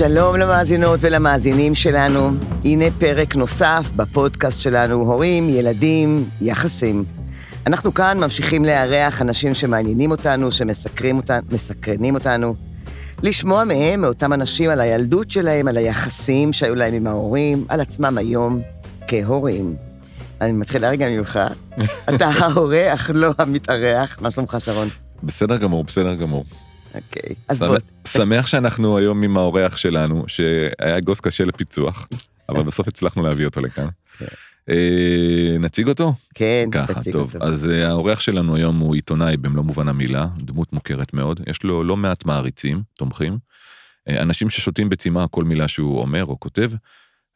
שלום למאזינות ולמאזינים שלנו. הנה פרק נוסף בפודקאסט שלנו, הורים, ילדים, יחסים. אנחנו כאן ממשיכים לארח אנשים שמעניינים אותנו, שמסקרים אותנו, אותנו. לשמוע מהם, מאותם אנשים, על הילדות שלהם, על היחסים שהיו להם עם ההורים, על עצמם היום כהורים. אני מתחילה רגע ממך. אתה ההורה, אך לא המתארח. מה שלומך, שרון? בסדר גמור, בסדר גמור. אוקיי, אז בוא... שמח שאנחנו היום עם האורח שלנו, שהיה אגוז קשה לפיצוח, אבל בסוף הצלחנו להביא אותו לכאן. כן. אה, נציג אותו? כן, ככה, תציג טוב. אותו. אז אה, האורח שלנו היום הוא עיתונאי במלוא מובן המילה, דמות מוכרת מאוד, יש לו לא מעט מעריצים, תומכים, אה, אנשים ששותים בצימה כל מילה שהוא אומר או כותב,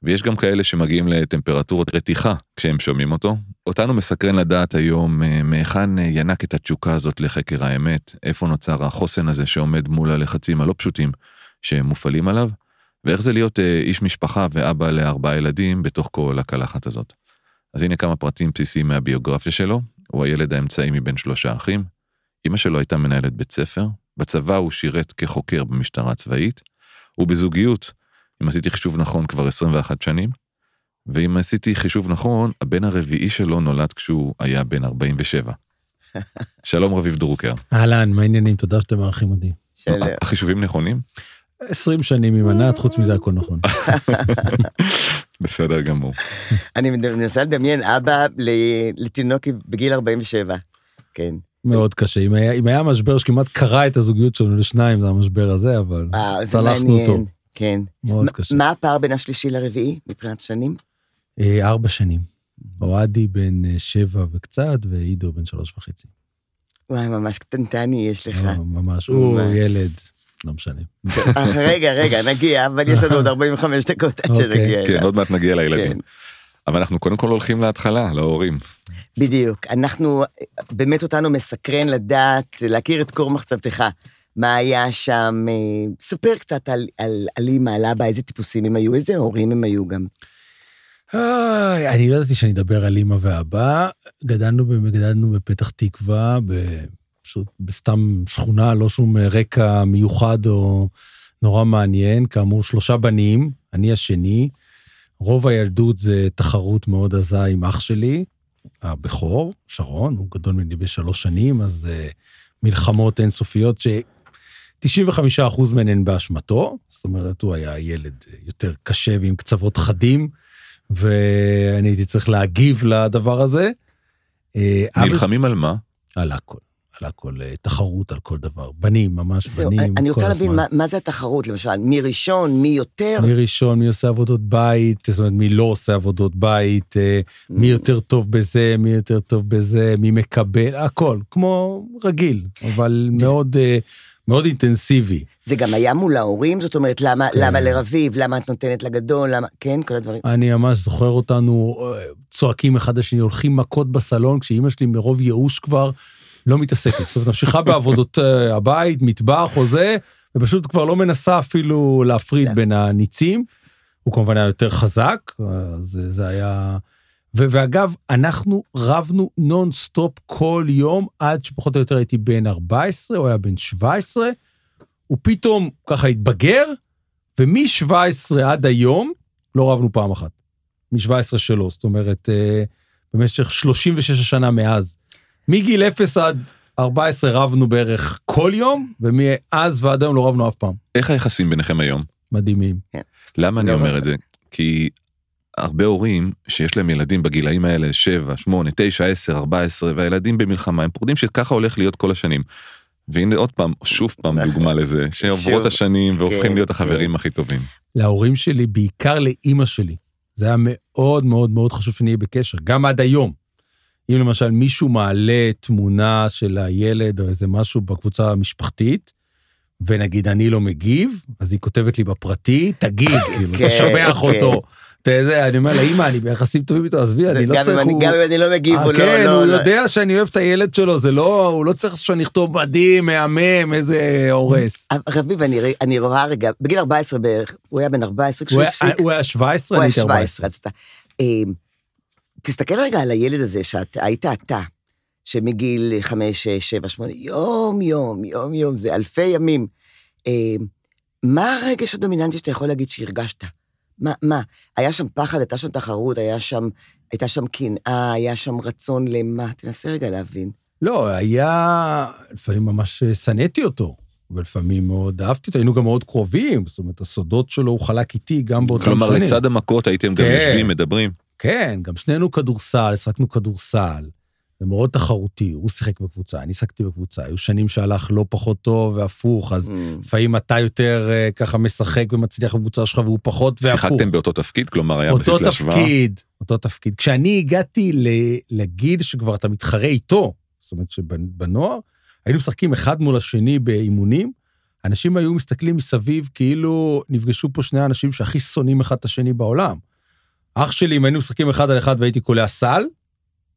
ויש גם כאלה שמגיעים לטמפרטורות רתיחה כשהם שומעים אותו. אותנו מסקרן לדעת היום אה, מהיכן אה, ינק את התשוקה הזאת לחקר האמת, איפה נוצר החוסן הזה שעומד מול הלחצים הלא פשוטים שמופעלים עליו, ואיך זה להיות אה, איש משפחה ואבא לארבעה ילדים בתוך כל הקלחת הזאת. אז הנה כמה פרטים בסיסיים מהביוגרפיה שלו, הוא הילד האמצעי מבין שלושה אחים, אמא שלו הייתה מנהלת בית ספר, בצבא הוא שירת כחוקר במשטרה הצבאית, הוא בזוגיות, אם עשיתי חישוב נכון כבר 21 שנים, ואם עשיתי חישוב נכון, הבן הרביעי שלו נולד כשהוא היה בן 47. שלום רביב דרוקר. אהלן, מה העניינים? תודה שאתם מארחים אותי. שלום. החישובים נכונים? 20 שנים עם ענת, חוץ מזה הכל נכון. בסדר גמור. אני מנסה לדמיין אבא לתינוק בגיל 47. כן. מאוד קשה. אם היה, אם היה משבר שכמעט קרע את הזוגיות שלנו לשניים, זה המשבר הזה, אבל זה צלחנו. אותו. כן. מאוד קשה. מה הפער בין השלישי לרביעי מבחינת שנים? אה, ארבע שנים. אוהדי בן אה, שבע וקצת, ועידו בן שלוש וחצי. וואי, ממש קטנטני יש לך. לא, ממש, הוא? ילד, לא משנה. אך, רגע, רגע, נגיע, אבל יש לנו עוד 45 דקות עד אוקיי. שנגיע כן, אליו. עוד מעט נגיע לילדים. כן. אבל אנחנו קודם כל הולכים להתחלה, להורים. בדיוק. אנחנו, באמת אותנו מסקרן לדעת, להכיר את קור מחצבתך. מה היה שם, אה, ספר קצת על, על, על אימא, על אבא, איזה טיפוסים הם היו, איזה הורים הם היו גם. איי, אני לא ידעתי שאני אדבר על אימא ואבא. גדלנו, גדלנו בפתח תקווה, פשוט בסתם שכונה, לא שום רקע מיוחד או נורא מעניין. כאמור, שלושה בנים, אני השני. רוב הילדות זה תחרות מאוד עזה עם אח שלי, הבכור, שרון, הוא גדול ממני בשלוש שנים, אז uh, מלחמות אינסופיות ש... 95% מהן הן באשמתו, זאת אומרת, הוא היה ילד יותר קשה ועם קצוות חדים, ואני הייתי צריך להגיב לדבר הזה. אה, נלחמים על מה? על הכל, על הכל, אה, תחרות על כל דבר. בנים, ממש זהו, בנים, אני כל רוצה להבין. מה, מה זה התחרות, למשל, מי ראשון, מי יותר? מי ראשון, מי עושה עבודות בית, זאת אומרת, מי לא עושה עבודות בית, אה, Mm. מי יותר טוב בזה, מי יותר טוב בזה, מי מקבל, הכל, כמו רגיל, אבל מאוד, מאוד אינטנסיבי. זה גם היה מול ההורים, זאת אומרת, למה, כן. למה לרביב, למה את נותנת לגדול, למה, כן, כל הדברים. אני ממש זוכר אותנו אה, צועקים אחד לשני, הולכים מכות בסלון, כשאימא שלי מרוב ייאוש כבר לא מתעסקת. זאת אומרת, ממשיכה בעבודות אה, הבית, מטבח או זה, ופשוט כבר לא מנסה אפילו להפריד כן. בין הניצים. הוא כמובן היה יותר חזק, אז זה היה... ו- ואגב, אנחנו רבנו נונסטופ כל יום עד שפחות או יותר הייתי בן 14, הוא היה בן 17, הוא פתאום ככה התבגר, ומ-17 עד היום לא רבנו פעם אחת. מ-17 שלו, זאת אומרת, אה, במשך 36 השנה מאז. מגיל 0 עד 14 רבנו בערך כל יום, ומאז ועד היום לא רבנו אף פעם. איך היחסים ביניכם היום? מדהימים. למה אני לא אומר. את זה? כי הרבה הורים שיש להם ילדים בגילאים האלה 7, 8, 9, 10, 14 והילדים במלחמה הם פורדים שככה הולך להיות כל השנים. והנה עוד פעם שוב פעם נכון. דוגמה לזה שעוברות שוב. השנים והופכים כן, להיות כן. החברים הכי טובים. להורים שלי, בעיקר לאימא שלי. זה היה מאוד מאוד מאוד חשוב שנהיה בקשר, גם עד היום. אם למשל מישהו מעלה תמונה של הילד או איזה משהו בקבוצה המשפחתית, ונגיד אני לא מגיב, אז היא כותבת לי בפרטי, תגיב, כאילו, תשבח כן. אותו. יודע, אני אומר לה, אמא, אני ביחסים טובים איתו, עזבי, אני לא צריך... גם אם אני לא מגיב, אה, הוא לא... כן, לא- הוא לא- יודע שאני אוהב את הילד שלו, זה לא, הוא לא צריך שאני אכתוב מדהים, מהמם, איזה הורס. אבל רביב, אני רואה רגע, בגיל 14 בערך, הוא היה בן 14 הוא כשהוא הפסיק. הוא היה 17, הוא אני הייתי 17, 14. אז אתה... אה, תסתכל רגע על הילד הזה, שהיית אתה, שמגיל 5, 6, 7, 8, יום, יום, יום, יום, זה אלפי ימים. אה, מה הרגש הדומיננטי שאתה יכול להגיד שהרגשת? מה, מה? היה שם פחד, הייתה שם תחרות, היה שם, הייתה שם קנאה, היה שם רצון למה? תנסה רגע להבין. לא, היה... לפעמים ממש שנאתי אותו, ולפעמים מאוד אהבתי אותו, היינו גם מאוד קרובים, זאת אומרת, הסודות שלו הוא חלק איתי גם באותם שנים. כלומר, לצד המכות הייתם גם כן. יושבים, מדברים. כן, גם שנינו כדורסל, שחקנו כדורסל. זה מאוד תחרותי, הוא שיחק בקבוצה, אני שיחקתי בקבוצה. היו שנים שהלך לא פחות טוב והפוך, אז Mm. לפעמים אתה יותר אה, ככה משחק ומצליח בקבוצה שלך והוא פחות והפוך. שיחקתם באותו תפקיד? כלומר, היה בסיס אותו להשוואה? תפקיד, אותו תפקיד. כשאני הגעתי לגיל שכבר אתה מתחרה איתו, זאת אומרת שבנוער, היינו משחקים אחד מול השני באימונים, אנשים היו מסתכלים מסביב כאילו נפגשו פה שני האנשים שהכי שונאים אחד את השני בעולם. אח שלי, אם היינו משחקים אחד על אחד והייתי קולע סל,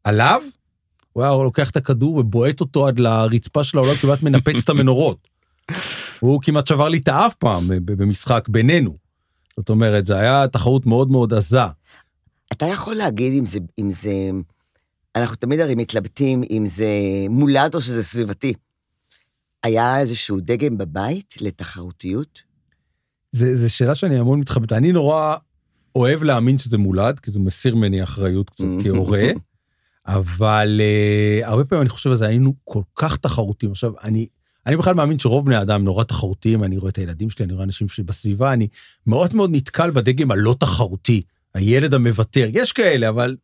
עליו, הוא היה לוקח את הכדור ובועט אותו עד לרצפה של העולם, כמעט מנפץ את המנורות. הוא כמעט שבר לי את האף פעם במשחק בינינו. זאת אומרת, זו הייתה תחרות מאוד מאוד עזה. אתה יכול להגיד אם זה, אם זה, אנחנו תמיד הרי מתלבטים אם זה מולד או שזה סביבתי. היה איזשהו דגם בבית לתחרותיות? זו שאלה שאני המון מתחבט. אני נורא אוהב להאמין שזה מולד, כי זה מסיר ממני אחריות קצת כהורה, אבל uh, הרבה פעמים אני חושב על זה, היינו כל כך תחרותיים. עכשיו, אני, אני בכלל מאמין שרוב בני האדם נורא תחרותיים, אני רואה את הילדים שלי, אני רואה אנשים שבסביבה, אני מאוד מאוד נתקל בדגם הלא תחרותי, הילד המוותר. יש כאלה, אבל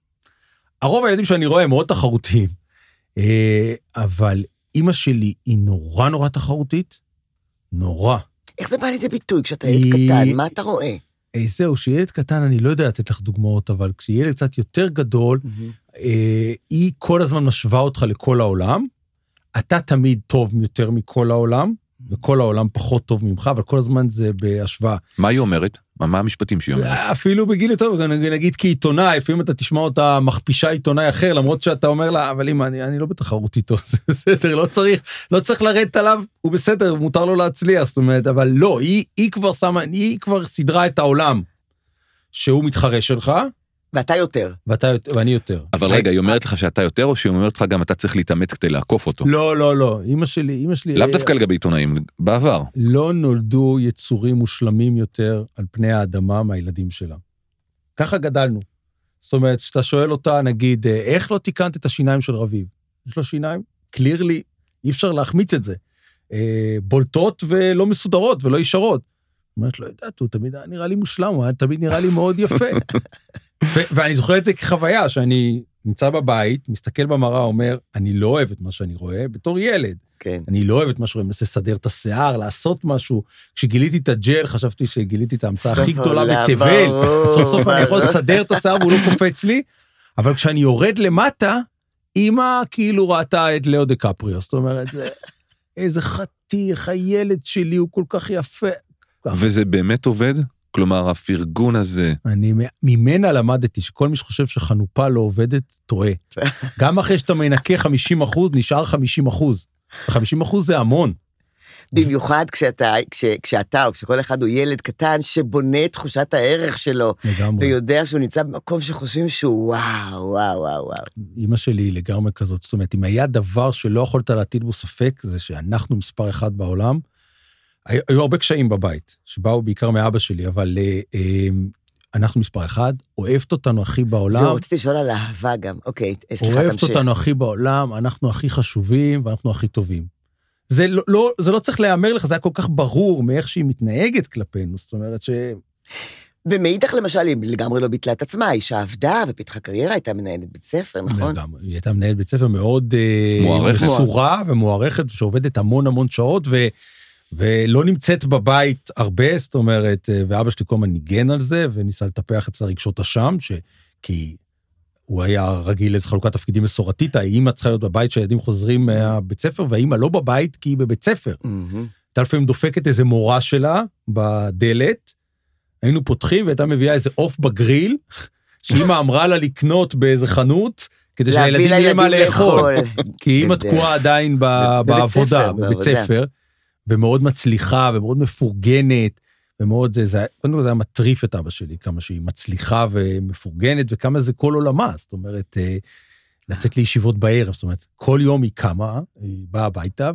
הרוב הילדים שאני רואה הם מאוד תחרותיים. Uh, אבל אימא שלי היא נורא נורא תחרותית, נורא. איך זה בא לידי ביטוי כשאתה ילד היא- קטן? מה אתה רואה? אה, זהו, שילד קטן, אני לא יודע לתת לך דוגמאות, אבל כשילד קצת יותר גדול, אה, היא כל הזמן משווה אותך לכל העולם. אתה תמיד טוב יותר מכל העולם, וכל העולם פחות טוב ממך, אבל כל הזמן זה בהשוואה. מה היא אומרת? מה מה המשפטים שהיא אומרת? אפילו בגיל יותר, נגיד כעיתונאי, לפעמים אתה תשמע אותה מכפישה עיתונאי אחר, למרות שאתה אומר לה, אבל אמא, אני, אני לא בתחרות איתו, זה בסדר, לא צריך, לא צריך לרדת עליו, הוא בסדר, מותר לו להצליח, זאת אומרת, אבל לא, היא, היא כבר שמה, היא כבר סידרה את העולם שהוא מתחרה שלך, ואתה יותר. ואתה, יותר- ואני יותר. אבל רגע, היא אומרת לך שאתה יותר, או שהיא אומרת לך גם אתה צריך להתאמץ כדי לעקוף אותו? לא, לא, לא, אמא שלי, אמא שלי... לאו דווקא לגבי עיתונאים, בעבר. לא נולדו יצורים מושלמים יותר על פני האדמה מהילדים שלה. ככה גדלנו. זאת אומרת, כשאתה שואל אותה, נגיד, אה, איך לא תיקנת את השיניים של רביב? יש לו שיניים? קלירלי, אי אפשר להחמיץ את זה. אה, בולטות ולא מסודרות ולא ישרות. אומרת, לא יודעת, הוא תמיד היה נראה לי מושלם, הוא היה תמיד נראה לי מאוד יפה. ואני זוכר את זה כחוויה, שאני נמצא בבית, מסתכל במראה, אומר, אני לא אוהב את מה שאני רואה, בתור ילד. כן. אני לא אוהב את מה שרואים, מנסה לסדר את השיער, לעשות משהו. כשגיליתי את הג'ל, חשבתי שגיליתי את ההמצאה הכי גדולה בתבל. סוף סוף אני יכול. לסדר את השיער והוא לא קופץ לי, אבל כשאני יורד למטה, אימא כאילו ראתה את לאו דקפריו, זאת אומרת, זה- איזה חתיך, הילד שלי הוא כל כך יפה. וזה באמת עובד? כלומר, הפרגון הזה, אני ממנה למדתי שכל מי שחושב שחנופה לא עובדת, טועה. גם אחרי שאתה מנקה 50 אחוז, נשאר 50 אחוז. 50 אחוז זה המון. במיוחד כשאתה, כש, כשאתה או כשכל אחד הוא ילד קטן שבונה את תחושת הערך שלו, לגמרי. ויודע שהוא נמצא במקום שחושבים שהוא וואו, וואו, וואו, וואו. אימא שלי היא לגמרי כזאת. זאת אומרת, אם היה דבר שלא יכולת להטיל בו ספק, זה שאנחנו מספר אחד בעולם. היו, הרבה קשיים בבית, שבאו בעיקר מאבא שלי, אבל אה, אה, אנחנו מספר אחד, אוהבת אותנו הכי בעולם, זהו, רציתי לשאול על אהבה גם. אוקיי, סליחה, אוהבת תמשיך. אותנו הכי בעולם, אנחנו הכי חשובים ואנחנו הכי טובים. זה לא, לא, זה לא צריך להיאמר לך, זה היה כל כך ברור מאיך שהיא מתנהגת כלפינו, זאת אומרת ש... ומאידך למשל, היא לגמרי לא ביטלה את עצמה, האישה עבדה ופיתחה קריירה, הייתה מנהלת בית ספר, נכון? לגמרי. היא הייתה מנהלת בית ספר מאוד אה, מוערכת. מסורה ומוערכת, שעובדת המון המון שעות, ו, ולא נמצאת בבית הרבה, זאת אומרת, אה, ואבא שלי כל הזמן ניגן על זה, וניסה לטפח אצלה רגשות אשם, ש... כי הוא היה רגיל לאיזו חלוקת תפקידים מסורתית, האימא צריכה להיות בבית כשהילדים חוזרים מהבית ספר, והאימא לא בבית כי היא בבית ספר. הייתה לפעמים דופקת איזה מורה שלה בדלת, היינו פותחים והייתה מביאה איזה עוף בגריל, שאימא אמרה לה לקנות באיזה חנות, כדי שהילדים יהיה מה לאכול. כי אימא תקועה עדיין בעבודה, בבית. ספר, ומאוד מצליחה ומאוד מפורגנת, ומאוד זה, זה, קודם כל זה היה מטריף את אבא שלי, כמה שהיא מצליחה ומפורגנת, וכמה זה כל עולמה, זאת אומרת, אה, לצאת לישיבות בערב, זאת אומרת, כל יום היא קמה, היא באה הביתה,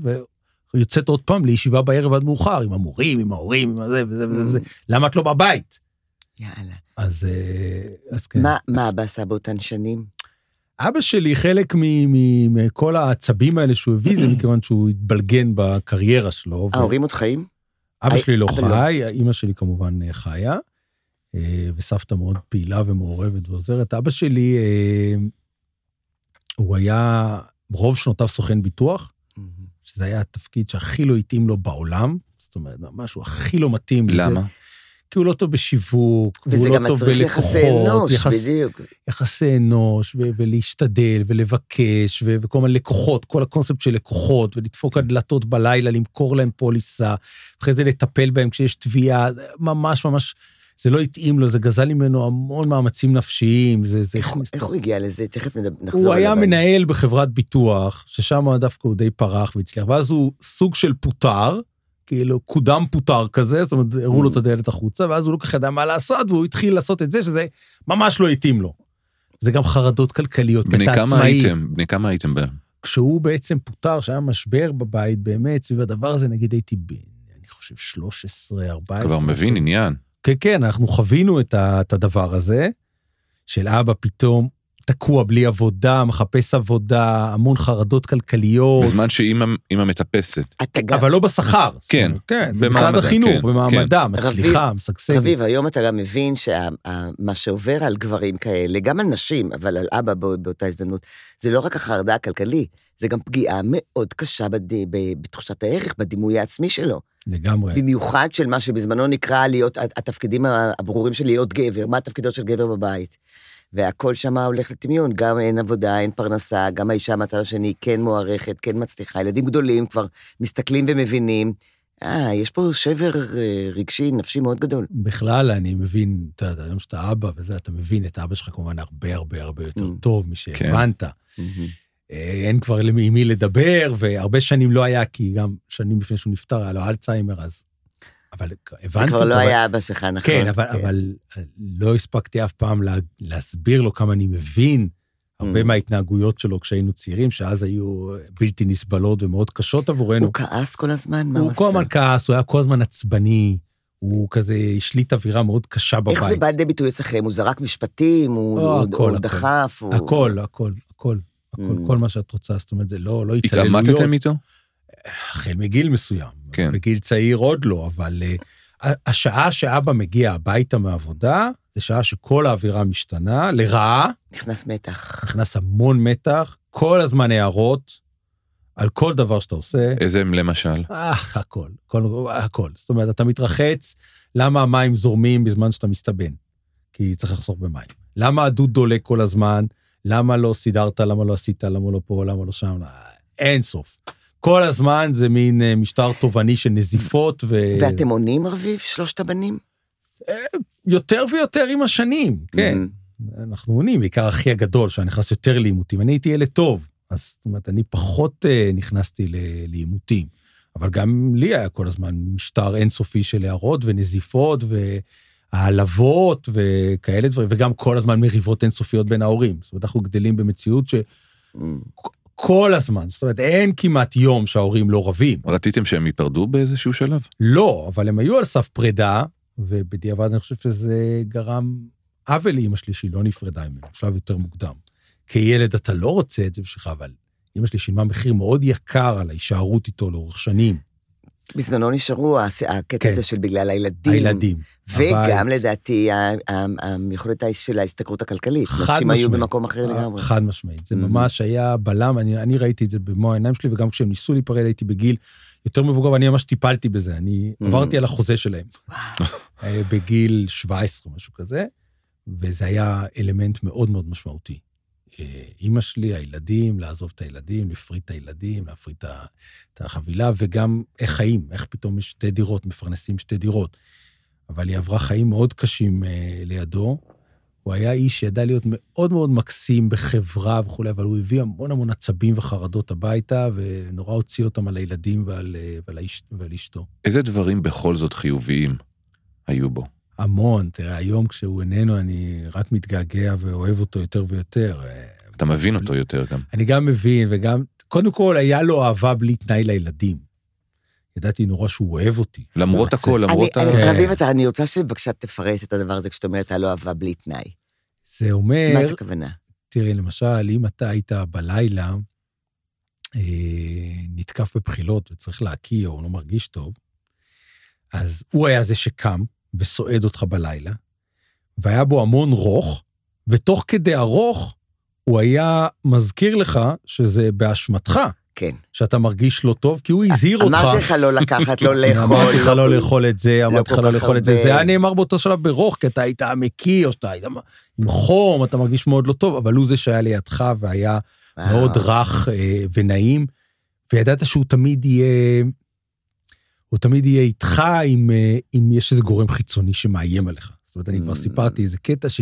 יוצאת עוד פעם לישיבה בערב עד מאוחר, עם המורים, עם ההורים, עם הזה וזה וזה וזה, למה את לא בבית? יאללה. אז, אה, אז כן. מה, מה אבא עשה באותן שנים? אבא שלי, חלק מכל העצבים האלה שהוא הביא, זה מכיוון שהוא התבלגן בקריירה שלו. ההורים עוד חיים? אבא אי- שלי לא לא. חי, אימא שלי כמובן אה, חיה, אה, וסבתא מאוד פעילה ומעורבת ועוזרת. אבא שלי, אה, הוא היה רוב שנותיו סוכן ביטוח, שזה היה התפקיד שהכי לא התאים לו בעולם, זאת אומרת, משהו הכי לא מתאים. לזה, למה? כי הוא לא טוב בשיווק, וזה גם לא טוב מצריך יחסי בלקוחות, אנוש, יחס- בדיוק. יחסי אנוש, ו- ולהשתדל, ולבקש, ו- וכל מיני לקוחות, כל הקונספט של לקוחות, ולדפוק על דלתות בלילה, למכור להם פוליסה, אחרי זה לטפל בהם כשיש תביעה, ממש ממש, זה לא התאים לו, זה גזל ממנו המון מאמצים נפשיים, זה... זה איך, איך הוא הגיע לזה? תכף נחזור הוא היה. מנהל בחברת ביטוח, ששם דווקא הוא די פרח והצליח, ואז הוא סוג של פוטר, כאילו קודם פוטר כזה, זאת אומרת, הראו לו את הדלת החוצה, ואז הוא לא כל כך ידע מה לעשות, והוא התחיל לעשות את זה, שזה ממש לא התאים לו. זה גם חרדות כלכליות, כי בני אתה כמה עצמאי. הייתם? בני כמה הייתם בהם? כשהוא בעצם פוטר, שהיה משבר בבית, באמת, סביב הדבר הזה, נגיד הייתי ב... אני חושב 13, 14. כבר מבין עניין. כן, כן, אנחנו חווינו את, ה, את הדבר הזה, של אבא פתאום תקוע בלי עבודה, מחפש עבודה, המון חרדות כלכליות, בזמן שאימא אימא מטפסת. אתה גם, אבל לא בשכר. כן, כן, זה משרד החינוך, כן, במעמדה, מצליחה, משגשגת. רביב, היום אתה גם מבין שמה שעובר על גברים כאלה, גם על נשים, אבל על אבא בא- באותה הזדמנות, זה לא רק החרדה הכלכלי, זה גם פגיעה מאוד קשה בד... בתחושת הערך, בדימוי העצמי שלו. לגמרי. במיוחד של מה שבזמנו נקרא להיות, התפקידים הברורים של להיות גבר, מה התפקידו של גבר בבית. והכל שם הולך לטמיון, גם אין עבודה, אין פרנסה, גם האישה מהצד השני כן מוערכת, כן מצליחה, ילדים גדולים כבר מסתכלים ומבינים. אה, יש פה שבר אה, רגשי, נפשי מאוד גדול. בכלל, אני מבין, אתה יודע, היום שאתה אבא וזה, אתה מבין את אבא שלך כמובן הרבה הרבה הרבה יותר Mm. טוב משהבנת. Mm-hmm. אה, אין כבר עם מי לדבר, והרבה שנים לא היה, כי גם שנים לפני שהוא נפטר, היה לו אלצהיימר, אז... אבל הבנתי זה. כבר לא אבל- היה אבא שלך, נכון? כן, אבל, אבל לא הספקתי אף פעם לה, להסביר לו כמה אני מבין הרבה Mm. מההתנהגויות שלו כשהיינו צעירים, שאז היו בלתי נסבלות ומאוד קשות עבורנו. הוא כעס כל הזמן? מה הוא הוא עשה? כל הזמן כעס, הוא היה כל הזמן עצבני, הוא כזה השליט אווירה מאוד קשה בבית. איך זה בא לידי ביטוי אצלכם? הוא זרק משפטים? הוא לא, הוא- הכל, הוא הכל. דחף? הוא- הכל, הכל, הכל, הכל, Mm. כל מה שאת רוצה, זאת אומרת, זה לא, לא התעללויות. התעמתתם איתו? החל מגיל מסוים. כן. בגיל צעיר עוד לא, אבל uh, השעה שאבא מגיע הביתה מעבודה, זה שעה שכל האווירה משתנה, לרעה, נכנס מתח. נכנס המון מתח, כל הזמן הערות על כל דבר שאתה עושה. איזה למשל? אה, הכל, הכל, הכל. זאת אומרת, אתה מתרחץ, למה המים זורמים בזמן שאתה מסתבן? כי צריך לחסוך במים. למה הדוד דולק כל הזמן? למה לא סידרת? למה לא עשית? למה לא פה? למה לא שם? אין סוף. כל הזמן זה מין אה, משטר תובעני של נזיפות, ו... ואתם עונים, רביב, שלושת הבנים? יותר ויותר עם השנים, כן. Mm. אנחנו עונים, בעיקר אחי הגדול, שהיה נכנס יותר לעימותים. אני הייתי ילד טוב, אז זאת אומרת, אני פחות אה, נכנסתי לעימותים. אבל גם לי היה כל הזמן משטר אינסופי של הערות ונזיפות והעלבות וכאלה דברים, וגם כל הזמן מריבות אינסופיות בין ההורים. זאת אומרת, אנחנו גדלים במציאות Mm. שכל הזמן, זאת אומרת, אין כמעט יום שההורים לא רבים. רציתם שהם ייפרדו באיזשהו שלב? לא, אבל הם היו על סף פרידה, ובדיעבד אני חושב שזה גרם עוול לאימא שלי שהיא לא נפרדה ממנו, בשלב יותר מוקדם. כילד אתה לא רוצה את זה בשבילך, אבל אימא שלי שילמה מחיר מאוד יקר על ההישארות איתו לאורך שנים. בזמנו נשארו הקטע כן. הזה של בגלל הילדים. הילדים. וגם. לדעתי היכולת של ההשתכרות הכלכלית. חד נשים היו משמעית. במקום אחר לגמרי. חד משמעית. זה Mhm. ממש היה בלם, אני, אני ראיתי את זה במו העיניים שלי, וגם כשהם ניסו להיפרד הייתי בגיל יותר מבוגר, ואני ממש טיפלתי בזה. אני Mhm. עברתי על החוזה שלהם. אה, בגיל 17, משהו כזה, וזה היה אלמנט מאוד מאוד משמעותי. אה, אימא שלי, הילדים, לעזוב את הילדים, להפריד את הילדים, להפריד את החבילה, וגם איך חיים, איך פתאום יש שתי דירות, מפרנסים שתי דירות. אבל היא עברה חיים מאוד קשים אה, לידו. הוא היה איש שידע להיות מאוד מאוד מקסים בחברה וכולי, אבל הוא הביא המון המון עצבים וחרדות הביתה, ונורא הוציא אותם על הילדים ועל, אה, ועל, האיש, ועל אשתו. איזה דברים בכל זאת חיוביים היו בו? המון. תראה, היום כשהוא איננו, אני רק מתגעגע ואוהב אותו יותר ויותר. אתה מבין אותו יותר גם. אני גם מבין, וגם, קודם כל, היה לו אהבה בלי תנאי לילדים. ידעתי נורא שהוא אוהב אותי. למרות הכל, למרות אני- ה... אני-. רביב, אני רוצה שבבקשה תפרט את הדבר הזה כשאתה אומר אתה לא אהבה בלי תנאי. זה מה אומר, את הכוונה? תראי, למשל, אם אתה היית בלילה, אה, נתקף בבחילות וצריך להקיא או לא מרגיש טוב, אז הוא היה זה שקם וסועד אותך בלילה, והיה בו המון רוך, ותוך כדי הרוך, הוא היה מזכיר לך שזה באשמתך, כן. שאתה מרגיש לא טוב, כי הוא הזהיר אותך. אמרתי לך לא לקחת, לא לאכול. אמרתי לך לא לאכול את זה, אמרתי לך לא לאכול את זה. זה היה נאמר באותו שלב ברוך, כי אתה היית מקיא, או שאתה היית עם חום, אתה מרגיש מאוד לא טוב, אבל הוא זה שהיה לידך והיה. מאוד רך אה, ונעים, וידעת שהוא תמיד יהיה, הוא תמיד יהיה איתך אם, אה, אם יש איזה גורם חיצוני שמאיים עליך. זאת אומרת, אני כבר Mm. סיפרתי איזה קטע ש,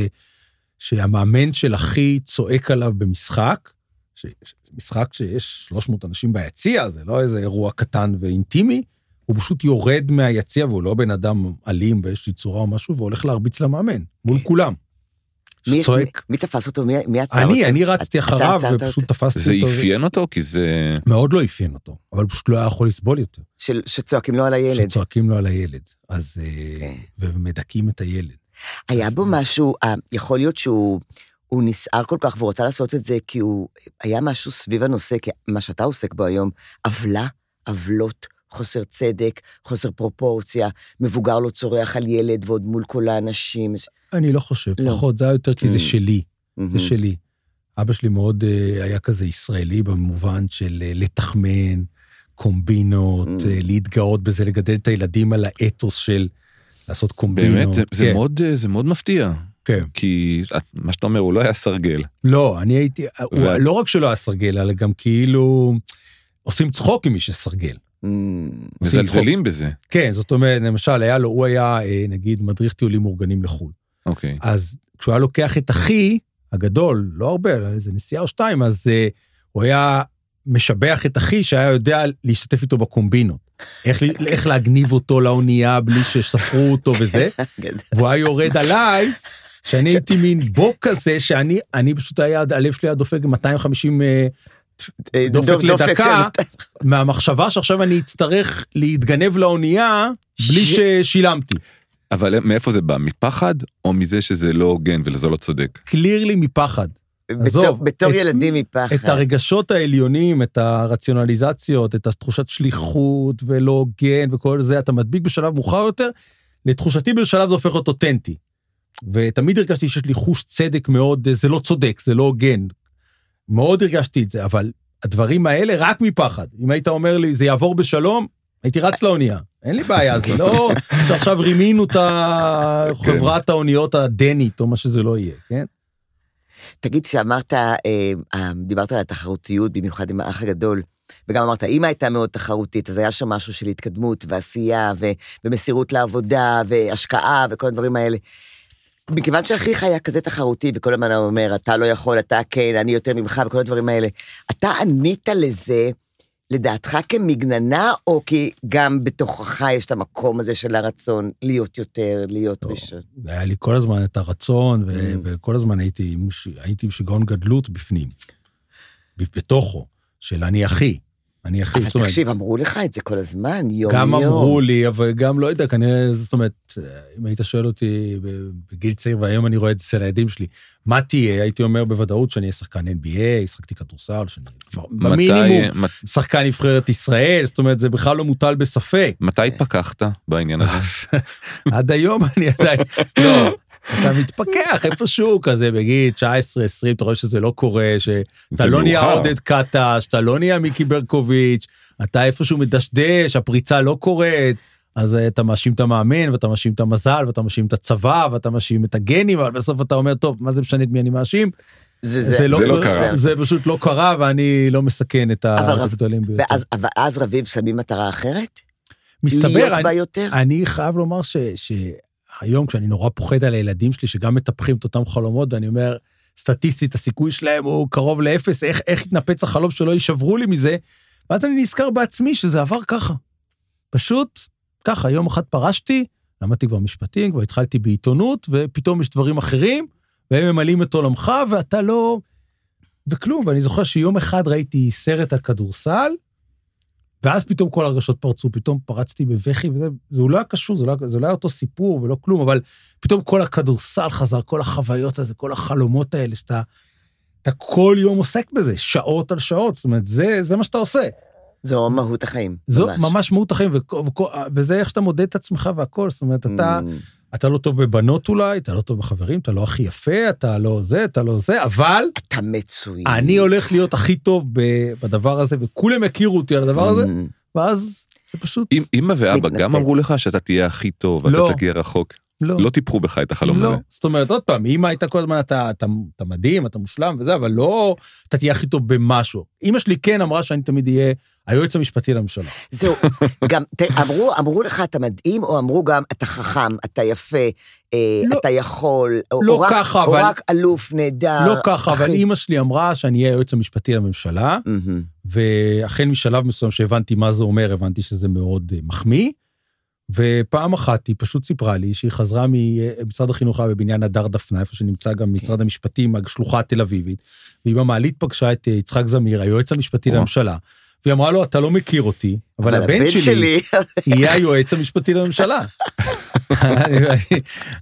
שהמאמן של אחי צועק עליו במשחק, ש- ש- משחק שיש 300 אנשים ביציע, זה לא איזה אירוע קטן ואינטימי, הוא פשוט יורד מהיציע, והוא לא בן אדם אלים באיזושהי צורה או משהו, והולך להרביץ למאמן, מול כולם. מי- צועק. מי- מי תפס אותו? מי מי עצר אותו? אני, אני רצתי אחריו, ופשוט אותו? תפסתי זה אותו. אפיין אותו? כי זה... מאוד לא אפיין אותו, אבל הוא פשוט לא היה יכול לסבול יותר. של- שצועקים לו על הילד. שצועקים לו על הילד, אז... אה, כן. ומדכאים את הילד. היה אז- בו משהו, אה, יכול להיות שהוא הוא נסער כל כך והוא רצה לעשות את זה כי הוא, היה משהו סביב הנושא, כי מה שאתה עוסק בו היום, עוולה, עוולות, חוסר צדק, חוסר פרופורציה, מבוגר לא צורח על ילד ועוד מול כל האנשים. אני לא חושב, לא. פחות, זה היה יותר כי זה Mm. שלי, זה מהמם. שלי. אבא שלי מאוד אה, היה כזה ישראלי במובן של אה, לתחמן, קומבינות, Mm. אה, להתגאות בזה, לגדל את הילדים על האתוס של לעשות קומבינות. באמת, זה- זה כן, מאוד, אה, זה מאוד מפתיע. כן. כי את- מה שאתה אומר, הוא לא היה סרגל. לא, אני הייתי, הוא- ואת- לא רק שלא היה סרגל, אלא גם כאילו עושים צחוק עם מי שסרגל. מזלזלים בזה. כן, זאת אומרת, למשל, היה לו, הוא היה, אה, נגיד, מדריך טיולים מאורגנים לחו"ל. אוקיי. אז כשהוא היה לוקח את אחי, הגדול, לא הרבה, אלא איזה נסיעה או שתיים, אז uh, הוא היה משבח את אחי שהיה יודע להשתתף איתו בקומבינות. איך, איך להגניב אותו לאונייה בלי שספרו אותו וזה. והוא היה יורד עליי, שאני הייתי מין בוק כזה, שאני אני פשוט היה, הלב שלי היה דופק 250 אה, אה, דופק דופק לדקה, מהמחשבה שעכשיו אני אצטרך להתגנב לאונייה בלי ששילמתי. אבל מאיפה זה בא? מפחד או מזה שזה לא הוגן וזה לא צודק? קלירלי מפחד. בתור- עזוב, בתור את- ילדים מפחד. את הרגשות העליונים, את הרציונליזציות, את התחושת שליחות ולא הוגן וכל זה, אתה מדביק בשלב מאוחר יותר, לתחושתי בשלב זה הופך להיות אותנטי. ותמיד הרגשתי שיש לי חוש צדק מאוד, זה לא צודק, זה לא הוגן. מאוד הרגשתי את זה, אבל הדברים האלה רק מפחד. אם היית אומר לי, זה יעבור בשלום, הייתי רץ לאונייה. אין לי בעיה, זה לא שעכשיו רימינו את חברת האוניות הדנית, או מה שזה לא יהיה, כן? תגיד, כשאמרת, אה, דיברת על התחרותיות, במיוחד עם האח הגדול, וגם אמרת, אמא הייתה מאוד תחרותית, אז היה שם משהו של התקדמות ועשייה ו- ומסירות לעבודה והשקעה וכל הדברים האלה. מכיוון שאחיך היה כזה תחרותי, וכל הזמן הוא אומר, אתה לא יכול, אתה כן, אני יותר ממך, וכל הדברים האלה, אתה ענית לזה, לדעתך כמגננה, או כי גם בתוכך יש את המקום הזה של הרצון להיות יותר, להיות לא. ראשון? היה לי כל הזמן את הרצון, ו- Mm. וכל הזמן הייתי הייתי עם שיגעון גדלות בפנים, בתוכו, של אני אחי, אני. אבל זאת אומרת, תקשיב, אמרו לך את זה כל הזמן, יום-יום. גם אמרו לי, אבל גם לא יודע, כנראה, זאת אומרת, אם היית שואל אותי ב- בגיל צעיר, והיום אני רואה את זה אצל הילדים שלי, מה תהיה? הייתי אומר בוודאות שאני אהיה שחקן NBA, שחקתי כדורסל, שאני במינימום מת- שחקן נבחרת ישראל, זאת אומרת, זה בכלל לא מוטל בספק. מתי התפכחת בעניין הזה? עד היום אני עדיין, לא, אתה מתפכח איפשהו כזה בגיל 19-20, אתה רואה שזה לא קורה, שאתה זה לא נהיה. עודד קטש, אתה לא נהיה מיקי ברקוביץ', אתה איפשהו מדשדש, הפריצה לא קורית, אז אה, אתה מאשים את המאמן, ואתה מאשים את המזל, ואתה מאשים את הצבא, ואתה מאשים את הגנים, אבל בסוף אתה אומר, טוב, מה זה משנה את מי אני מאשים? זה, זה לא קרה. זה פשוט לא קרה, ואני לא מסכן את אבל- הגדולים ביותר. ואז, אבל אז רביב שמים מטרה אחרת? מסתבר, להיות אני- בה יותר? אני חייב לומר ש, שהיום, כשאני נורא פוחד על הילדים שלי, שגם מטפחים את אותם חלומות, ואני אומר, סטטיסטית, הסיכוי שלהם הוא קרוב לאפס, איך, איך יתנפץ החלום שלא יישברו לי מזה? ואז אני נזכר בעצמי שזה עבר ככה. פשוט ככה, יום אחד פרשתי, למדתי כבר משפטים, כבר התחלתי בעיתונות, ופתאום יש דברים אחרים, והם ממלאים את עולמך, ואתה לא... וכלום. ואני זוכר שיום אחד ראיתי סרט על כדורסל, ואז פתאום כל הרגשות פרצו, פתאום פרצתי בבכי, וזה זה לא היה קשור, זה לא, זה לא היה אותו סיפור ולא כלום, אבל פתאום כל הכדורסל חזר, כל החוויות הזה, כל החלומות האלה, שאתה אתה כל יום עוסק בזה, שעות על שעות, זאת אומרת, זה, זה מה שאתה עושה. זו מהות החיים. זו ממש מהות החיים, וכו- וכו- וזה איך שאתה מודד את עצמך והכל, זאת אומרת, אתה, Mm. אתה לא טוב בבנות אולי, אתה לא טוב בחברים, אתה לא הכי יפה, אתה לא זה, אתה לא זה, אבל אתה מצוין. אני הולך להיות הכי טוב ב- בדבר הזה, וכולם יכירו אותי על הדבר הזה, Mm. ואז זה פשוט... אמ- אמא ואבא גם. אמרו לך שאתה תהיה הכי טוב, לא. ואתה תגיע רחוק. לא. לא טיפחו בך את החלום לא, הזה. זאת אומרת, עוד פעם, אמא הייתה כל הזמן, אתה, אתה, אתה מדהים, אתה מושלם וזה, אבל לא, אתה תהיה הכי טוב במשהו. אמא שלי כן אמרה שאני תמיד אהיה היועץ המשפטי לממשלה. זהו, גם, ת- אמרו, אמרו לך אתה מדהים, או אמרו גם אתה חכם, אתה יפה, אה, לא. אתה יכול, או, לא או רק, ככה, או אבל- רק אלוף, נהדר. לא ככה, אבל אחי. אימא שלי אמרה שאני אהיה היועץ המשפטי לממשלה. והחל משלב מסוים שהבנתי מה זה אומר, הבנתי שזה מאוד אה, מחמיא. ופעם אחת היא פשוט סיפרה לי שהיא חזרה ממשרד החינוך היה בבניין הדר דפנה, איפה שנמצא גם משרד המשפטים, השלוחה התל אביבית, והיא במעלית פגשה את אה, יצחק זמיר, היועץ המשפטי. לממשלה, והיא אמרה לו, אתה לא מכיר אותי, אבל הבן שלי יהיה היועץ המשפטי לממשלה.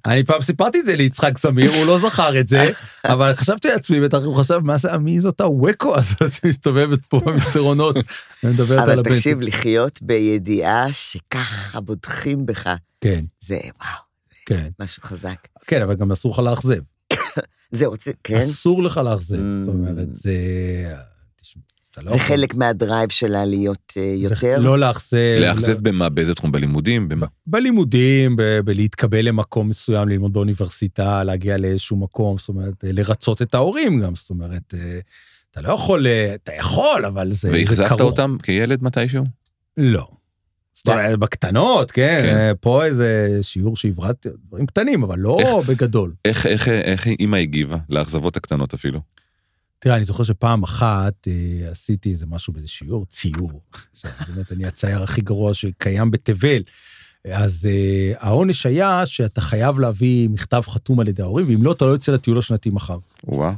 אני, פעם סיפרתי את זה ליצחק זמיר, הוא לא זכר את זה, אבל חשבתי לעצמי, בטח הוא חשב, מה זה, מי זאת הווקו הזאת שמסתובבת פה במסדרונות ומדברת על אבל תקשיב. לחיות בידיעה שככה בוטחים בך, כן, זה וואו, כן, משהו חזק. כן, אבל גם אסור לך לאכזב. זהו, זה- כן, אסור לך לאכזב, זאת Mm. אומרת, זה... לא זה יכול- חלק מהדרייב שלה להיות זה יותר. לא לאכזב. לאכזב במה? באיזה תחום? בלימודים? במה? בלימודים, ב- בלהתקבל למקום מסוים, ללמוד באוניברסיטה, להגיע לאיזשהו מקום, זאת אומרת, אה, לרצות את ההורים גם, זאת אומרת, אה, אתה לא יכול, אתה יכול, אבל זה, זה והאכזבת כרוך. אותם כילד מתישהו? לא. זאת אומרת, בקטנות, כן, כן. פה איזה שיעור שהברדתי, דברים קטנים, אבל לא איך- בגדול. איך, איך, איך אימא הגיבה? לאכזבות הקטנות אפילו. תראה, אני זוכר שפעם אחת אה, עשיתי איזה משהו באיזה שיעור, ציור. עכשיו, באמת, אני הצייר הכי גרוע שקיים בתבל. אז אה, העונש היה שאתה חייב להביא מכתב חתום על ידי ההורים, ואם לא, אתה לא יוצא לטיול השנתי מחר. וואו.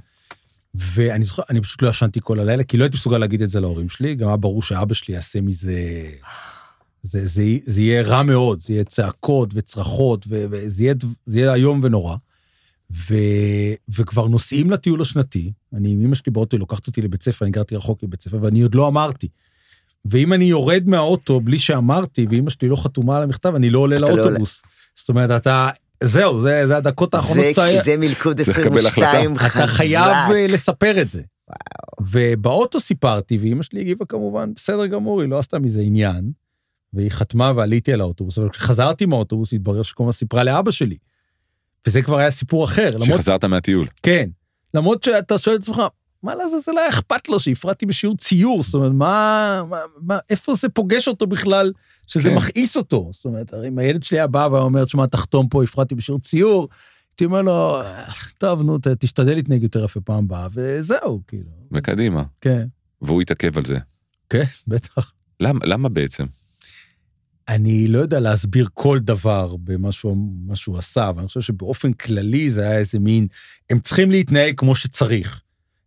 ואני זוכר, אני פשוט לא ישנתי כל הלילה, כי לא הייתי מסוגל להגיד את זה להורים שלי, גם היה ברור שאבא שלי יעשה מזה... זה, זה, זה יהיה רע מאוד, זה יהיה צעקות וצרחות, וזה יהיה, זה יהיה איום ונורא. ו, וכבר נוסעים לטיול השנתי, אני עם אמא שלי באוטו, היא לוקחת אותי לבית ספר, אני גרתי רחוק מבית ספר, ואני עוד לא אמרתי. ואם אני יורד מהאוטו בלי שאמרתי, ואמא שלי לא חתומה על המכתב, אני לא עולה אתה לא לאוטובוס. זאת אומרת, אתה... זהו, זה, זה הדקות האחרונות זה, שאתה... כי זה מלכוד צריך לקבל 22 חזק. אתה חייב אה, לספר את זה. ובאוטו סיפרתי, ואימא שלי הגיבה כמובן, בסדר גמור, היא לא עשתה מזה עניין, והיא חתמה ועליתי על האוטובוס, אבל כשחזרתי מהאוטובוס התברר שכל הזמן סיפרה לאבא שלי. וזה כבר היה סיפור אחר, למרות, שחזרת מהטיול. כן, למרות שאתה שואל את עצמך, מה לעזאזל היה אכפת לו שהפרעתי בשיעור ציור, זאת אומרת, מה, מה, מה, איפה זה פוגש אותו בכלל, שזה כן. מכעיס אותו? זאת אומרת, הרי אם הילד שלי היה בא ואומר, שמע, תחתום פה, הפרעתי בשיעור ציור, הייתי אומר לו, טוב, נו, תשתדל להתנהג יותר יפה פעם הבאה, וזהו, כאילו. וקדימה. כן. והוא התעכב על זה. כן, בטח. למה, למה בעצם? אני לא יודע להסביר כל דבר במה שהוא, עשה, אבל אני חושב שבאופן כללי זה היה איזה מין, הם צריכים להתנהג כמו שצריך.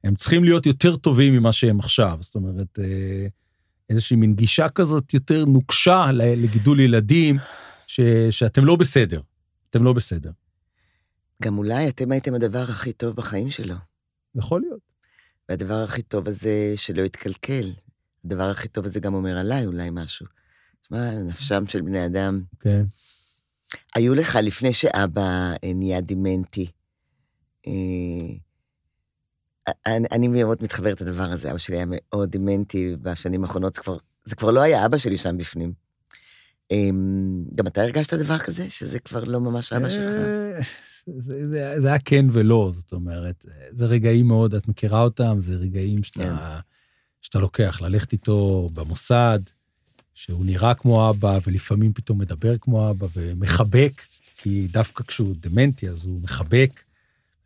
הם צריכים להיות יותר טובים ממה שהם עכשיו. זאת אומרת, אה, איזושהי מין גישה כזאת יותר נוקשה לגידול ילדים, ש, שאתם לא בסדר. אתם לא בסדר. גם אולי אתם הייתם הדבר הכי טוב בחיים שלו. יכול להיות. והדבר הכי טוב הזה שלא יתקלקל. הדבר הכי טוב הזה גם אומר עליי אולי משהו. תשמע, נפשם של בני אדם. כן. היו לך, לפני שאבא אה, נהיה דימנטי, אה, אני, אני מאוד מתחברת לדבר הזה, אבא שלי היה מאוד דימנטי בשנים האחרונות, זה כבר, זה כבר לא היה אבא שלי שם בפנים. אה, גם אתה הרגשת דבר כזה? שזה כבר לא ממש אבא שלך? אה, זה, זה, זה היה כן ולא, זאת אומרת, זה רגעים מאוד, את מכירה אותם, זה רגעים שאתה, כן. שאתה לוקח, ללכת איתו במוסד, שהוא נראה כמו אבא, ולפעמים פתאום מדבר כמו אבא, ומחבק, כי דווקא כשהוא דמנטי, אז הוא מחבק,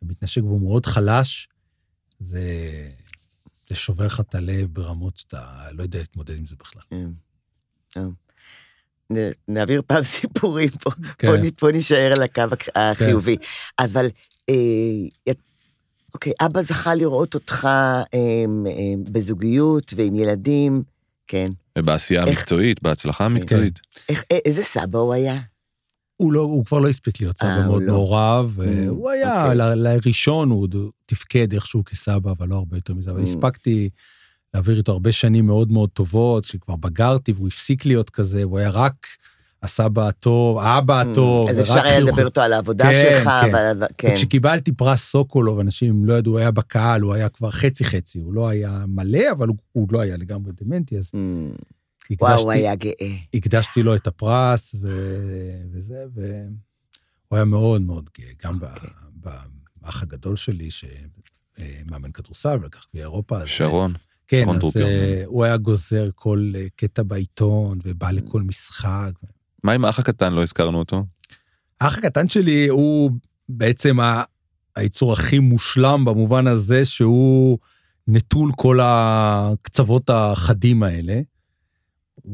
ומתנשק והוא מאוד חלש, זה, זה שובר לך את הלב ברמות שאתה לא יודע להתמודד עם זה בכלל. כן. נ- נעביר פעם סיפורים פה, כן. פה, פה נישאר על הקו הק- החיובי. אבל, אה, אוקיי, אבא זכה לראות אותך אה, אה, בזוגיות ועם ילדים כן. ובעשייה איך- המקצועית, בהצלחה המקצועית. איך, א- איזה סבא הוא היה? הוא, לא, הוא כבר לא הספיק להיות אה, סבא הוא מאוד לא. מעורב, Mm, הוא היה, אוקיי. ל- לראשון הוא עוד תפקד איכשהו כסבא, אבל לא הרבה יותר מזה, אבל Mm. הספקתי להעביר איתו הרבה שנים מאוד מאוד טובות, שכבר בגרתי והוא הפסיק להיות כזה, הוא היה רק הסבא הטוב, האבא הטוב, Mm. אז ורק אפשר היה לדבר איתו על העבודה כן, שלך, כן. ועל... כן. וכשקיבלתי פרס סוקולוב, אנשים לא ידעו, הוא היה בקהל, הוא היה כבר חצי-חצי, הוא לא היה מלא, אבל הוא, הוא לא היה לגמרי דמנטי, אז Mm. וואו, הוא היה גאה. הקדשתי לו את הפרס, ו... וזה, והוא היה מאוד מאוד גאה, גם אוקיי. באח הגדול שלי, שמאמן כדורסל ולקח גביע אירופה. אז- שרון, כן, אז. אה, הוא היה גוזר כל אה, קטע בעיתון, ובא לכל משחק. מה עם האח הקטן, לא הזכרנו אותו? האח הקטן שלי הוא בעצם ה- היצור הכי מושלם במובן הזה שהוא נטול כל הקצוות החדים האלה.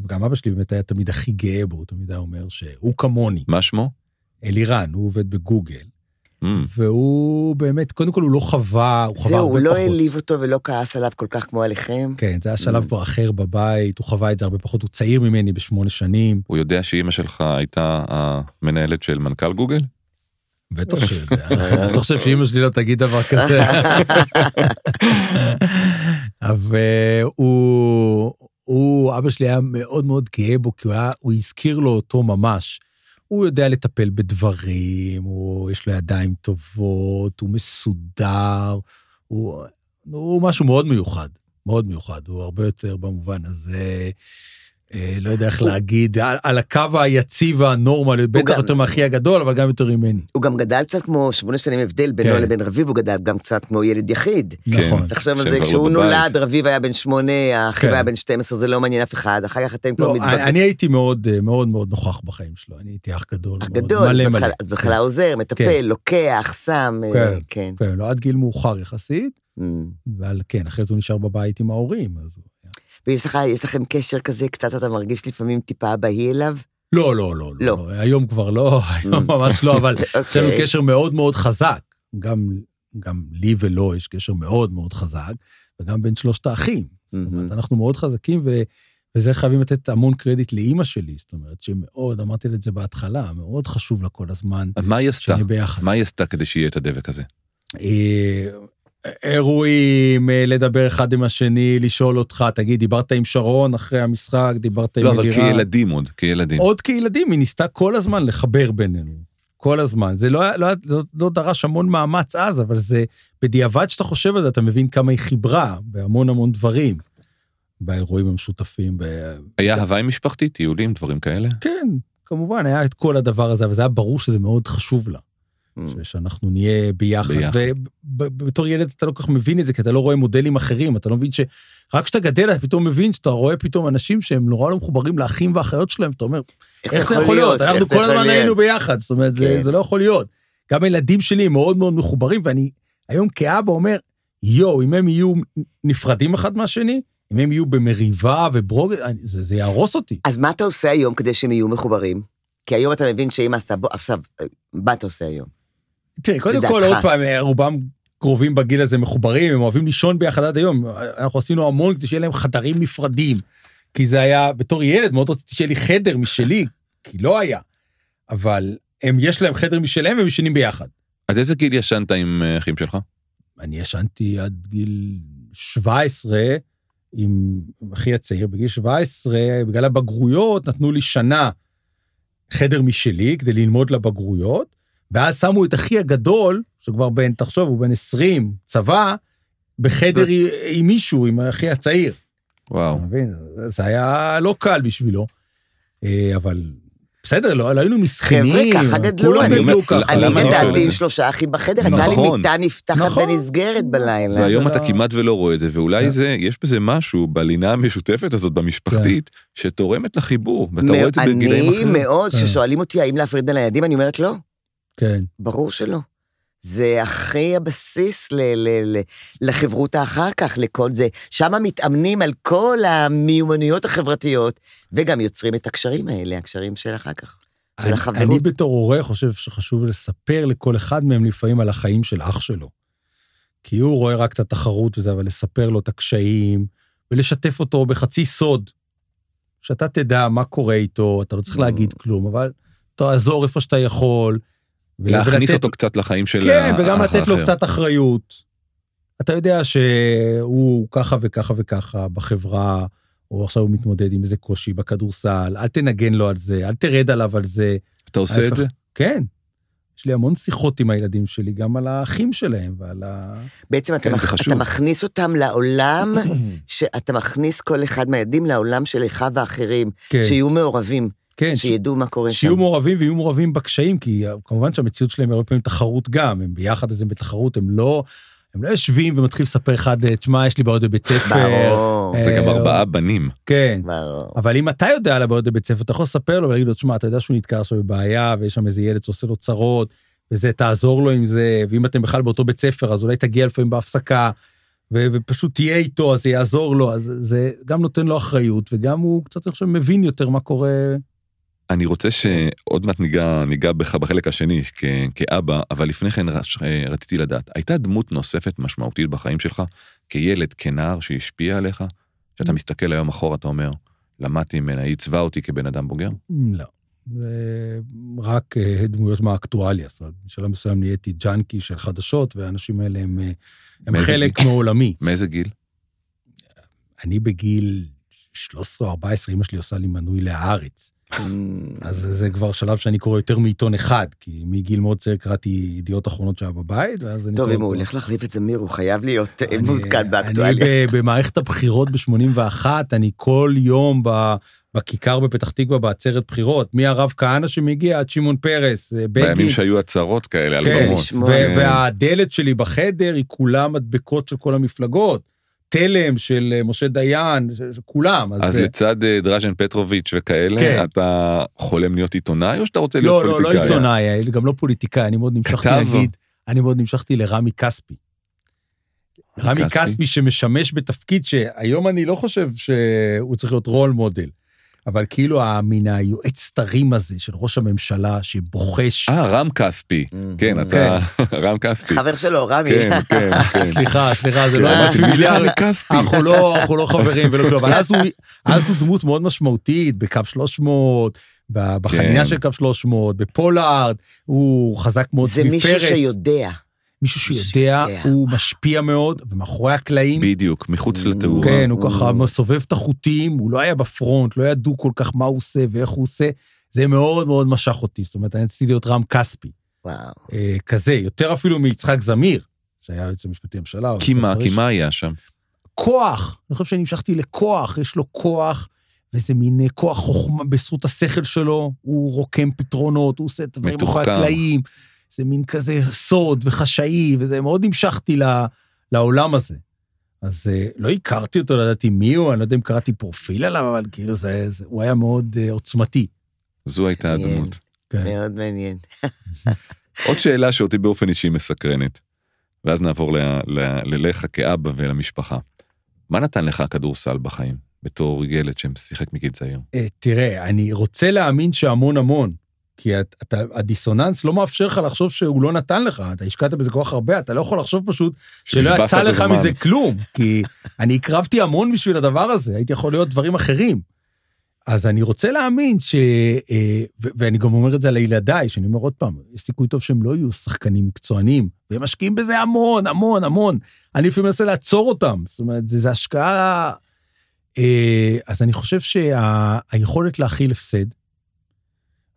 וגם אבא שלי באמת היה תמיד הכי גאה בו, הוא תמיד היה אומר שהוא כמוני. מה שמו? אלירן, הוא עובד בגוגל, Mm, והוא באמת, קודם כל הוא לא חווה, הוא חווה זהו, הרבה הוא לא פחות. העליב אותו ולא כעס עליו כל כך כמו עליכם. כן, זה היה שלב Mm. כבר אחר בבית, הוא חווה את זה הרבה פחות, הוא צעיר ממני בשמונה שנים, הוא יודע שאימא שלך הייתה המנהלת של מנכ"ל גוגל? בטח שיודע. אתה חושב שאימא שלי לא תגיד דבר כזה? אבל הוא, הוא, אבא שלי היה מאוד מאוד גאה בו, כי הוא, היה, הוא הזכיר לו אותו ממש. הוא יודע לטפל בדברים, הוא, יש לו ידיים טובות, הוא מסודר, הוא, הוא משהו מאוד מיוחד, מאוד מיוחד, הוא הרבה יותר במובן הזה, לא יודע איך להגיד, על, על הקו היציב והנורמלי, בטח גם- יותר מאחי הגדול, אבל גם יותר ממני. הוא גם גדל קצת כמו שמונה שנים הבדל בינו כן. לבין רביב, הוא גדל גם קצת כמו ילד יחיד. נכון. תחשוב על זה, כשהוא לא בבית. נולד, רביב היה בן שמונה, האחיו כן. היה בן 12, זה לא מעניין אף אחד, אחר כך אתם כבר לא, מתבגרים. אני הייתי מאוד אה, מאוד מאוד נוכח בחיים שלו, אני הייתי אח גדול. מלא אז מלא. אז בהתחלה עוזר, מטפל, לוקח, שם, אה, כן. כן. כן, לא עד גיל מאוחר יחסית, Mm. אבל כן, אחרי זה הוא נשאר בבית עם ההורים, אז ויש לך, יש לכם קשר כזה, קצת אתה מרגיש לפעמים טיפה אבהי אליו? לא, לא, לא, לא. לא, היום כבר לא, היום ממש לא, אבל יש לנו אוקיי. קשר מאוד מאוד חזק. גם, גם לי ולו יש קשר מאוד מאוד חזק, וגם בין שלושת האחים. זאת אומרת, מהמם. אנחנו מאוד חזקים, ו, וזה חייבים לתת המון קרדיט לאימא שלי, זאת אומרת, שמאוד, אמרתי לה את זה בהתחלה, מאוד חשוב לה כל הזמן אז מה היא עשתה? מה היא עשתה כדי שיהיה את הדבק הזה? אירועים, אה, לדבר אחד עם השני, לשאול אותך, תגיד, דיברת עם שרון אחרי המשחק, דיברת עם לא, אבל אלירן? כילדים עוד, כילדים. עוד כילדים, היא ניסתה כל הזמן לחבר בינינו. כל הזמן. זה לא, לא, לא, לא דרש המון מאמץ אז, אבל זה, בדיעבד שאתה חושב על זה, אתה מבין כמה היא חיברה בהמון המון דברים. באירועים המשותפים. ב... היה הוואי משפחתי, טיולים, דברים כאלה? כן, כמובן, היה את כל הדבר הזה, אבל זה היה ברור שזה מאוד חשוב לה. Mm. ש- שאנחנו נהיה ביחד. ביחד. ובתור ילד אתה לא כל כך מבין את זה, כי אתה לא רואה מודלים אחרים, אתה לא מבין ש... רק כשאתה גדל, אתה פתאום מבין שאתה רואה פתאום אנשים שהם נורא לא מחוברים לאחים ואחיות שלהם, אתה אומר, איך זה יכול להיות? אנחנו איך זה כל הזמן? היינו ביחד, זאת אומרת, זה, כן. זה לא יכול להיות. גם הילדים שלי הם מאוד מאוד מחוברים, ואני היום כאבא אומר, יואו, אם הם יהיו נפרדים אחד מהשני, אם הם יהיו במריבה וברוגז, אני- זה, זה יהרוס אותי. אז מה אתה עושה היום כדי שהם יהיו מחוברים? כי היום אתה מבין שאמא עשתה, בוא, עכשיו, מה אתה עושה היום? תראי, קודם. כל, עוד פעם, רובם קרובים בגיל הזה מחוברים, הם אוהבים לישון ביחד עד היום. אנחנו עשינו המון כדי שיהיה להם חדרים נפרדים. כי זה היה, בתור ילד, מאוד רציתי שיהיה לי חדר משלי, כי לא היה. אבל הם, יש להם חדר משלהם והם ישנים ביחד. עד איזה גיל ישנת עם אה, אחים שלך? אני ישנתי עד גיל 17 עם עם אחי הצעיר. בגיל 17, בגלל הבגרויות, נתנו לי שנה חדר משלי כדי ללמוד לבגרויות, ואז שמו את אחי הגדול, שכבר בן, תחשוב, הוא בן 20, צבא, בחדר עם, עם מישהו, עם אחי הצעיר. וואו. אתה מבין? זה- היה לא קל בשבילו. אה, אבל בסדר, לא, לא היינו מסכנים. חבר'ה, ככה גדלו, אני- גדלו ככה. אני אני גדלתי עם? שלושה אחים בחדר, הייתה לי נכון. מיטה נפתחת נכון. ונסגרת בלילה. והיום אתה לא- כמעט ולא רואה את זה, ואולי כן. זה, יש בזה משהו בלינה המשותפת הזאת במשפחתית, שתורמת לחיבור, ואתה רואה את זה בגילאים אני אחרים. מאוד, כן. כששואלים אותי האם להפריד בין הילדים, אני אומרת לא, כן. ברור שלא. זה הכי הבסיס ל- ל- ל- לחברותא אחר כך, לכל זה. שם מתאמנים על כל המיומנויות החברתיות, וגם יוצרים את הקשרים האלה, הקשרים של אחר כך. של אני, החברות. אני בתור הורה חושב שחשוב לספר לכל אחד מהם לפעמים על החיים של אח שלו. כי הוא רואה רק את התחרות וזה, אבל לספר לו את הקשיים, ולשתף אותו בחצי סוד שאתה תדע מה קורה איתו, אתה לא צריך Mm. להגיד כלום, אבל תעזור איפה שאתה יכול. להכניס ולתת- אותו קצת לחיים של כן, ה- וגם לתת לו האחר. קצת אחריות. אתה יודע שהוא ככה וככה וככה בחברה, או עכשיו הוא מתמודד עם איזה קושי בכדורסל, אל תנגן לו על זה, אל תרד עליו על זה. אתה עושה את. זה? כן. יש לי המון שיחות עם הילדים שלי, גם על האחים שלהם ועל ה... בעצם אתה, כן, מח... אתה מכניס אותם לעולם, שאתה מכניס כל אחד מהילדים לעולם של אחיו האחרים, כן, שיהיו מעורבים, כן, ש- שידעו מה קורה שם. שיהיו מעורבים ויהיו מעורבים בקשיים, כי כמובן שהמציאות שלהם הרבה פעמים תחרות גם, הם ביחד אז הם בתחרות, הם לא, הם לא יושבים ומתחילים לספר אחד, אה, תשמע, יש לי בעיות בבית ספר. ברור, זה גם אה, ארבעה בנים. כן. ברור. אבל אם אתה יודע על הבעיות בבית ספר, אתה יכול לספר לו ולהגיד לו, תשמע, אתה יודע שהוא נתקע עכשיו בבעיה, ויש שם איזה ילד שעושה לו צרות, וזה, תעזור לו עם זה, ואם אתם בכלל באותו בית ספר, אז אולי תגיע לפעמים בהפסקה, ו- ופשוט תהיה איתו, אז זה יעזור לו, אז זה גם נותן לו אחריות, וגם הוא קצת, אני חושב, מבין יותר מה קורה. אני רוצה שעוד מעט ניגע, ניגע בך בחלק השני כ, כאבא, אבל לפני כן רש, רציתי לדעת, הייתה דמות נוספת משמעותית בחיים שלך, כילד, כנער, שהשפיעה עליך? שאתה מסתכל היום אחורה, אתה אומר, למדתי ממנה, היא עיצבה אותי כבן אדם בוגר? לא. רק אה, דמויות מהאקטואליה, זאת אומרת, בשלב מסוים נהייתי ג'אנקי של חדשות, והאנשים האלה הם, אה, הם חלק גיל? מעולמי. מאיזה גיל? אני בגיל 13 או 14, אמא שלי עושה לי מנוי להארץ. אז זה כבר שלב שאני קורא יותר מעיתון אחד, כי מגיל מאוד צעיר קראתי ידיעות אחרונות שהיה בבית, ואז אני... טוב, אם הוא הולך להחליף את זמיר, הוא חייב להיות אה, אני- מעודכן באקטואליה. אני במערכת הבחירות ב-81, אני כל יום ב- בכיכר בפתח תקווה בעצרת בחירות, מהרב כהנא שמגיע עד שמעון פרס, אה, בגין. בימים שהיו הצהרות כאלה על כן, במות. כן. והדלת שלי בחדר היא כולה מדבקות של כל המפלגות. תלם של אה, משה דיין, של כולם. אז אה, לצד אה, דראז'ן פטרוביץ' וכאלה, כן. אתה חולם להיות עיתונאי או שאתה רוצה להיות לא, לא, פוליטיקאי? לא עיתונאי, אה, גם לא פוליטיקאי, אני מאוד נמשכתי. להגיד, אני מאוד נמשכתי לרמי כספי. רמי? כספי שמשמש בתפקיד שהיום אני לא חושב שהוא צריך להיות רול מודל, אבל כאילו מן היועץ סתרים הזה של ראש הממשלה שבוחש. אה, רם כספי. כן, אתה... רם כספי. חבר שלו, רמי. כן, כן, כן. סליחה, סליחה, זה לא כן, היה זה? אנחנו לא, אנחנו לא חברים ולא כלום, אבל אז הוא, אז הוא דמות מאוד משמעותית בקו 300, ב- בחנינה כן. של קו 300, בפולארד, הוא חזק מאוד זה סביב פרס. שיודע. מישהו שיודע, שיודע. הוא משפיע מאוד, ומאחורי הקלעים, בדיוק, מחוץ לתאורה. כן, הוא ממ. ככה מסובב את החוטים, הוא לא היה ב front, לא ידעו כל כך מה הוא עושה ואיך הוא עושה, זה מאוד מאוד משך אותי, זאת אומרת, אני רציתי להיות רם כספי, וואו. אה, כזה, יותר אפילו מיצחק זמיר, שהיה היועץ המשפטי לממשלה. כי מה, כי מה היה שם? כוח, אני חושב שנמשכתי לכוח, יש לו כוח, וזה מין אה, כוח חוכמה בזכות השכל שלו, הוא רוקם פתרונות, הוא עושה את הדברים מתוחכם. הקלעים, זה מין כזה סוד וחשאי, וזה מאוד נמשכתי ל, לעולם הזה. אז אה, לא הכרתי אותו, לא ידעתי מי הוא, אני לא יודע אם קראתי פרופיל עליו, אבל כאילו זה, זה הוא היה מאוד אה, עוצמתי. זו הייתה מעניין. הדמות. כן. מאוד מעניין. עוד שאלה שאותי באופן אישי מסקרנת, ואז נעבור ל- ל- ללך כאבא ולמשפחה. מה נתן לך הכדורסל בחיים, בתור ילד ששיחק מגיל צעיר? אה, תראה, אני רוצה להאמין שהמון המון, כי את, אתה, הדיסוננס לא מאפשר לך לחשוב שהוא לא נתן לך, אתה השקעת בזה כל כך הרבה, אתה לא יכול לחשוב פשוט שלא יצא לך הזמן. מזה כלום, כי אני הקרבתי המון בשביל הדבר הזה, הייתי יכול להיות דברים אחרים. אז אני רוצה להאמין ש... אה, ו- ואני גם אומר את זה לילדיי, שאני אומר עוד פעם, יש סיכוי טוב שהם לא יהיו שחקנים מקצוענים, והם משקיעים בזה המון, המון, המון. אני לפעמים מנסה לעצור אותם, זאת אומרת, זה השקעה... אה, אז אני חושב שהיכולת להכיל הפסד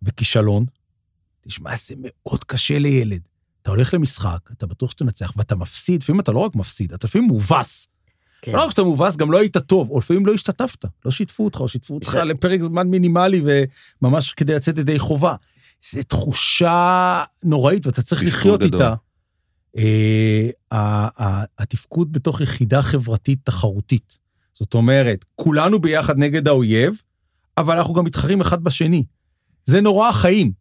וכישלון, תשמע, זה מאוד קשה לילד. אתה הולך למשחק, אתה בטוח שתנצח, ואתה מפסיד, לפעמים אתה לא רק מפסיד, אתה לפעמים מובס. כן. לא רק שאתה מובס, גם לא היית טוב, או לפעמים לא השתתפת, לא שיתפו אותך, או שיתפו אותך יש- לפרק זמן מינימלי, וממש כדי לצאת ידי חובה. זו תחושה נוראית, ואתה צריך לחיות גדול. איתה. אה, התפקוד בתוך יחידה חברתית תחרותית. זאת אומרת, כולנו ביחד נגד האויב, אבל אנחנו גם מתחרים אחד בשני. זה נורא החיים.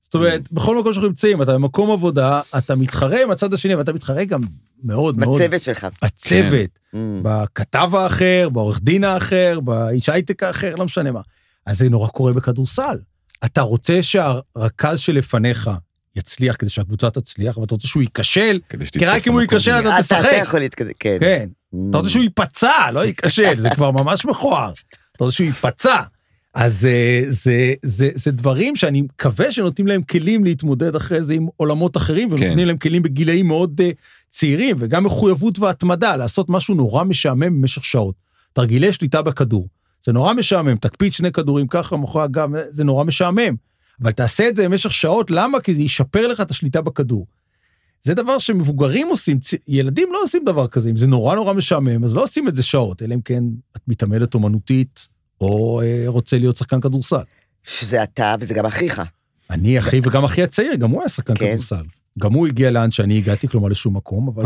זאת אומרת, בכל מקום שאנחנו נמצאים, אתה במקום עבודה, אתה מתחרה עם הצד השני, ואתה מתחרה גם מאוד מאוד בצוות שלך. בצוות, Mm. בכתב האחר, בעורך דין האחר, באיש הייטק האחר, לא משנה מה. אז זה נורא קורה בכדורסל. אתה רוצה שהרכז שלפניך יצליח כדי שהקבוצה תצליח, ואתה רוצה שהוא ייכשל, כי רק אם הוא. ייכשל אתה תשחק. אתה יכול להתקדם, כן. כן. Mm. אתה רוצה שהוא ייפצע, לא ייכשל, זה כבר ממש מכוער. אתה רוצה שהוא ייפצע. אז זה, זה, זה, זה דברים שאני מקווה שנותנים להם כלים להתמודד אחרי זה עם עולמות אחרים, ונותנים כן. להם כלים בגילאים מאוד uh, צעירים, וגם מחויבות והתמדה, לעשות משהו נורא משעמם במשך שעות. תרגילי שליטה בכדור. זה נורא משעמם, תקפיץ שני כדורים ככה מאחורי הגב, זה נורא משעמם. אבל תעשה את זה במשך שעות, למה? כי זה ישפר לך את השליטה בכדור. זה דבר שמבוגרים עושים, ילדים לא עושים דבר כזה, אם זה נורא נורא משעמם, אז לא עושים את זה שעות, אלא אם כן את מתעמלת אומנותית, או אה, רוצה להיות שחקן כדורסל. שזה אתה וזה גם אחיך. אני אחי וגם אחי הצעיר, גם הוא היה שחקן כן. כדורסל. גם הוא הגיע לאן שאני הגעתי, כלומר לשום מקום, אבל...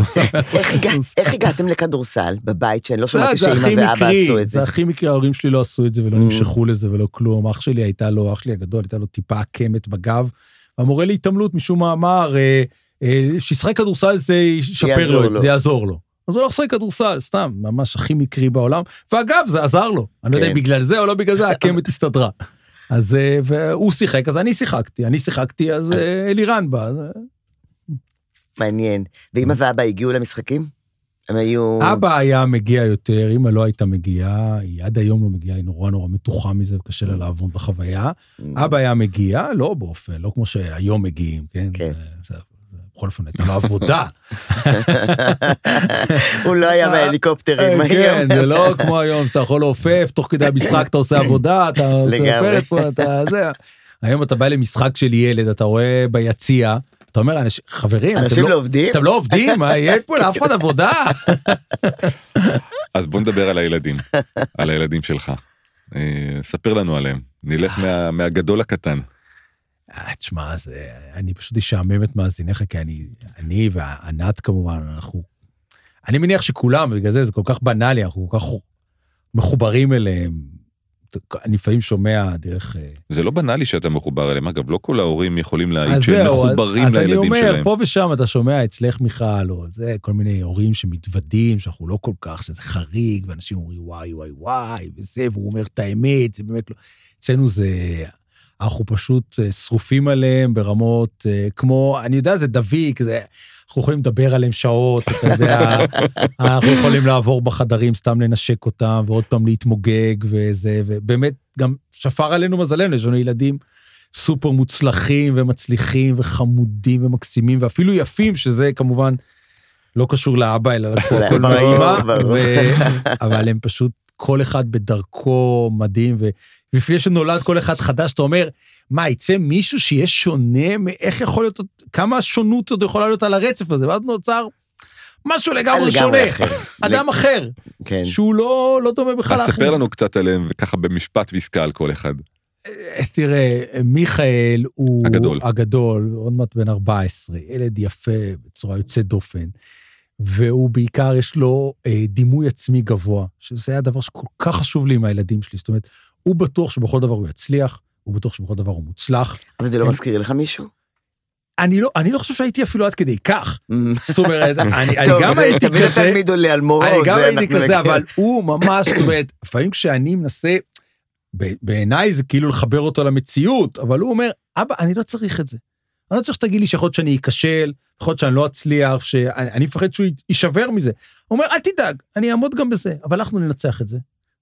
איך הגע- איך הגעתם לכדורסל בבית שאני לא שמעתי זה הכי שאמא ואבא עשו את זה? זה הכי מקרי, ההורים שלי לא עשו את זה ולא Mm. נמשכו לזה ולא כלום. אח שלי הייתה לו, אח שלי הגדול, הייתה לו טיפה עקמת בגב. המורה להתעמלות משום מה אמר, אה, אה, שישחק כדורסל זה ישפר לו. זה יעזור לו. אז הוא לא משחק כדורסל, סתם, ממש הכי מקרי בעולם. ואגב, זה עזר לו. אני לא יודע כן. אם בגלל זה או לא בגלל זה, העקמת הסתדרה. אז אה, והוא שיחק, אז אני שיחקתי, אני שיחקתי, אז אה, אלירן בא. אז, אה, מעניין. ואמא ואבא הגיעו למשחקים? הם היו... אבא היה מגיע יותר, אמא לא הייתה מגיעה, היא עד היום לא מגיעה, היא נורא נורא מתוחה מזה וקשה לה לעבוד בחוויה. אבא היה מגיע, לא באופן, לא כמו שהיום מגיעים, כן? כן. בכל אופן, הייתה לו עבודה. הוא לא היה מההליקופטרים. כן, היום. זה לא כמו היום, שאתה יכול לעופף, תוך כדי המשחק אתה עושה עבודה, אתה עושה. פלאפון, אתה זה. היום אתה בא למשחק של ילד, אתה רואה ביציע, אתה אומר, "אנשים- חברים, אנשים לא- לא עובדים? אתם לא עובדים? מה, יש פה לאף אחד עבודה? אז בוא נדבר על הילדים, על הילדים שלך. אה, ספר לנו עליהם. נלך מה- מהגדול לקטן. אה, תשמע, זה, אני פשוט אשעמם את מאזיניך, כי אני, אני וענת כמובן, אנחנו... אני מניח שכולם, בגלל זה זה כל כך בנאלי, אנחנו כל כך מחוברים אליהם. אני לפעמים שומע דרך... אה, זה לא בנאלי שאתה מחובר אליהם. אגב, לא כל ההורים יכולים להעיד שהם זהו, אז, מחוברים אז אני לילדים אומר, שלהם. פה ושם אתה שומע אצלך מיכל, או זה, כל מיני הורים שמתוודים, שאנחנו לא כל כך, שזה חריג, ואנשים אומרים וואי וואי וואי, וזה, והוא אומר את האמת, זה באמת לא... אצלנו זה... אנחנו פשוט אה, שרופים עליהם ברמות אה, כמו, אני יודע, זה דביק, זה, אנחנו יכולים לדבר עליהם שעות, אתה יודע, אנחנו יכולים לעבור בחדרים, סתם לנשק אותם, ועוד פעם להתמוגג וזה, ובאמת, גם שפר עלינו מזלנו, יש לנו ילדים סופר מוצלחים ומצליחים וחמודים ומקסימים, ואפילו יפים, שזה כמובן לא קשור לאבא, אלא לקחו הכל מהאימא, אבל הם פשוט, כל אחד בדרכו מדהים, ולפני שנולד כל אחד חדש, אתה אומר, מה, יצא מישהו שיהיה שונה, איך יכול להיות, כמה שונות עוד יכולה להיות על הרצף הזה, ואז נוצר משהו לגמרי שונה, אחר. אדם אחר, כן. שהוא לא, לא דומה בכלל אז לאחר. ספר לנו קצת עליהם, וככה במשפט ועסקה על כל אחד. אה, תראה, מיכאל הוא... הגדול. הגדול, עוד מעט בן 14, ילד יפה בצורה יוצאת דופן, והוא בעיקר, יש לו אה, דימוי עצמי גבוה, שזה הדבר שכל כך חשוב לי עם הילדים שלי. זאת אומרת, הוא בטוח שבכל דבר הוא יצליח, הוא בטוח שבכל דבר הוא מוצלח. אבל זה לא הם- מזכיר לך מישהו? אני לא, אני לא חושב שהייתי אפילו עד כדי כך. זאת אומרת, אני, אני גם הייתי תמיד כזה, התלמיד עולה על מורו, אני גם הייתי כזה. אבל הוא ממש, זאת אומרת, לפעמים כשאני מנסה, בעיניי זה כאילו לחבר אותו למציאות, אבל הוא אומר, אבא, אני לא צריך את זה. אני לא צריך שתגיד לי שיכול להיות שאני אכשל, יכול להיות שאני לא אצליח, שאני אני מפחד שהוא יישבר מזה. הוא אומר, אל תדאג, אני אעמוד גם בזה, אבל אנחנו ננצח את זה,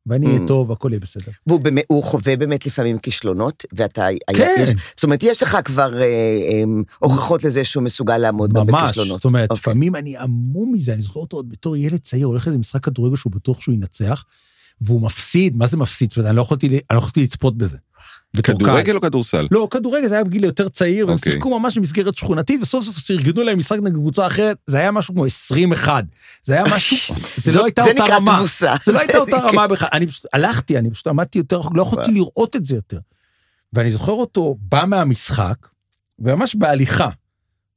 ואני אהיה Mm. טוב, והכל יהיה בסדר. והוא חווה באמת לפעמים כישלונות, ואתה... כן. זאת אומרת, יש לך כבר אה, אה, הוכחות לזה שהוא מסוגל לעמוד גם ממש, בכישלונות. זאת אומרת, אוקיי. לפעמים אני המום מזה, אני זוכר אותו עוד בתור ילד צעיר, הולך לאיזה משחק כדורגל שהוא בטוח שהוא ינצח, והוא מפסיד, מה זה מפסיד? זאת אומרת, אני לא יכולתי, אני לא יכולתי לצפות בזה. כדורגל או כדורסל? לא, כדורגל זה היה בגיל יותר צעיר, והם אוקיי. שיחקו ממש במסגרת שכונתית, וסוף סוף כשארגנו להם משחק נגד קבוצה אחרת, זה היה משהו כמו 21. זה היה משהו, זה לא הייתה אותה רמה. תבוסה. זה לא הייתה אותה רמה בכלל. אני פשוט הלכתי, אני פשוט עמדתי יותר לא יכולתי לראות את זה יותר. ואני זוכר אותו בא מהמשחק, וממש בהליכה,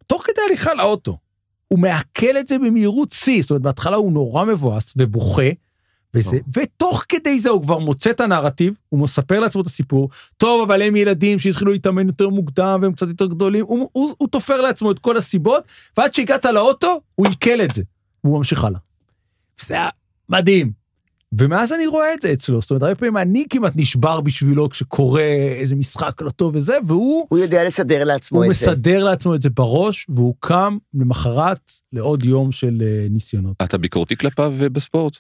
תוך כדי הליכה לאוטו, הוא מעכל את זה במהירות שיא, זאת אומרת, בהתחלה הוא נורא מבואס ובוכה, וזה, ותוך כדי זה הוא כבר מוצא את הנרטיב, הוא מספר לעצמו את הסיפור, טוב, אבל הם ילדים שהתחילו להתאמן יותר מוקדם והם קצת יותר גדולים, הוא, הוא, הוא תופר לעצמו את כל הסיבות, ועד שהגעת לאוטו, הוא עיכל את זה, והוא ממשיך הלאה. זה היה מדהים. ומאז אני רואה את זה אצלו, זאת אומרת, הרבה פעמים אני כמעט נשבר בשבילו כשקורה איזה משחק לא טוב וזה, והוא הוא יודע לסדר לעצמו הוא את זה. מסדר לעצמו את זה בראש, והוא קם למחרת לעוד יום של אה, ניסיונות. אתה ביקורתי כלפיו אה, בספורט?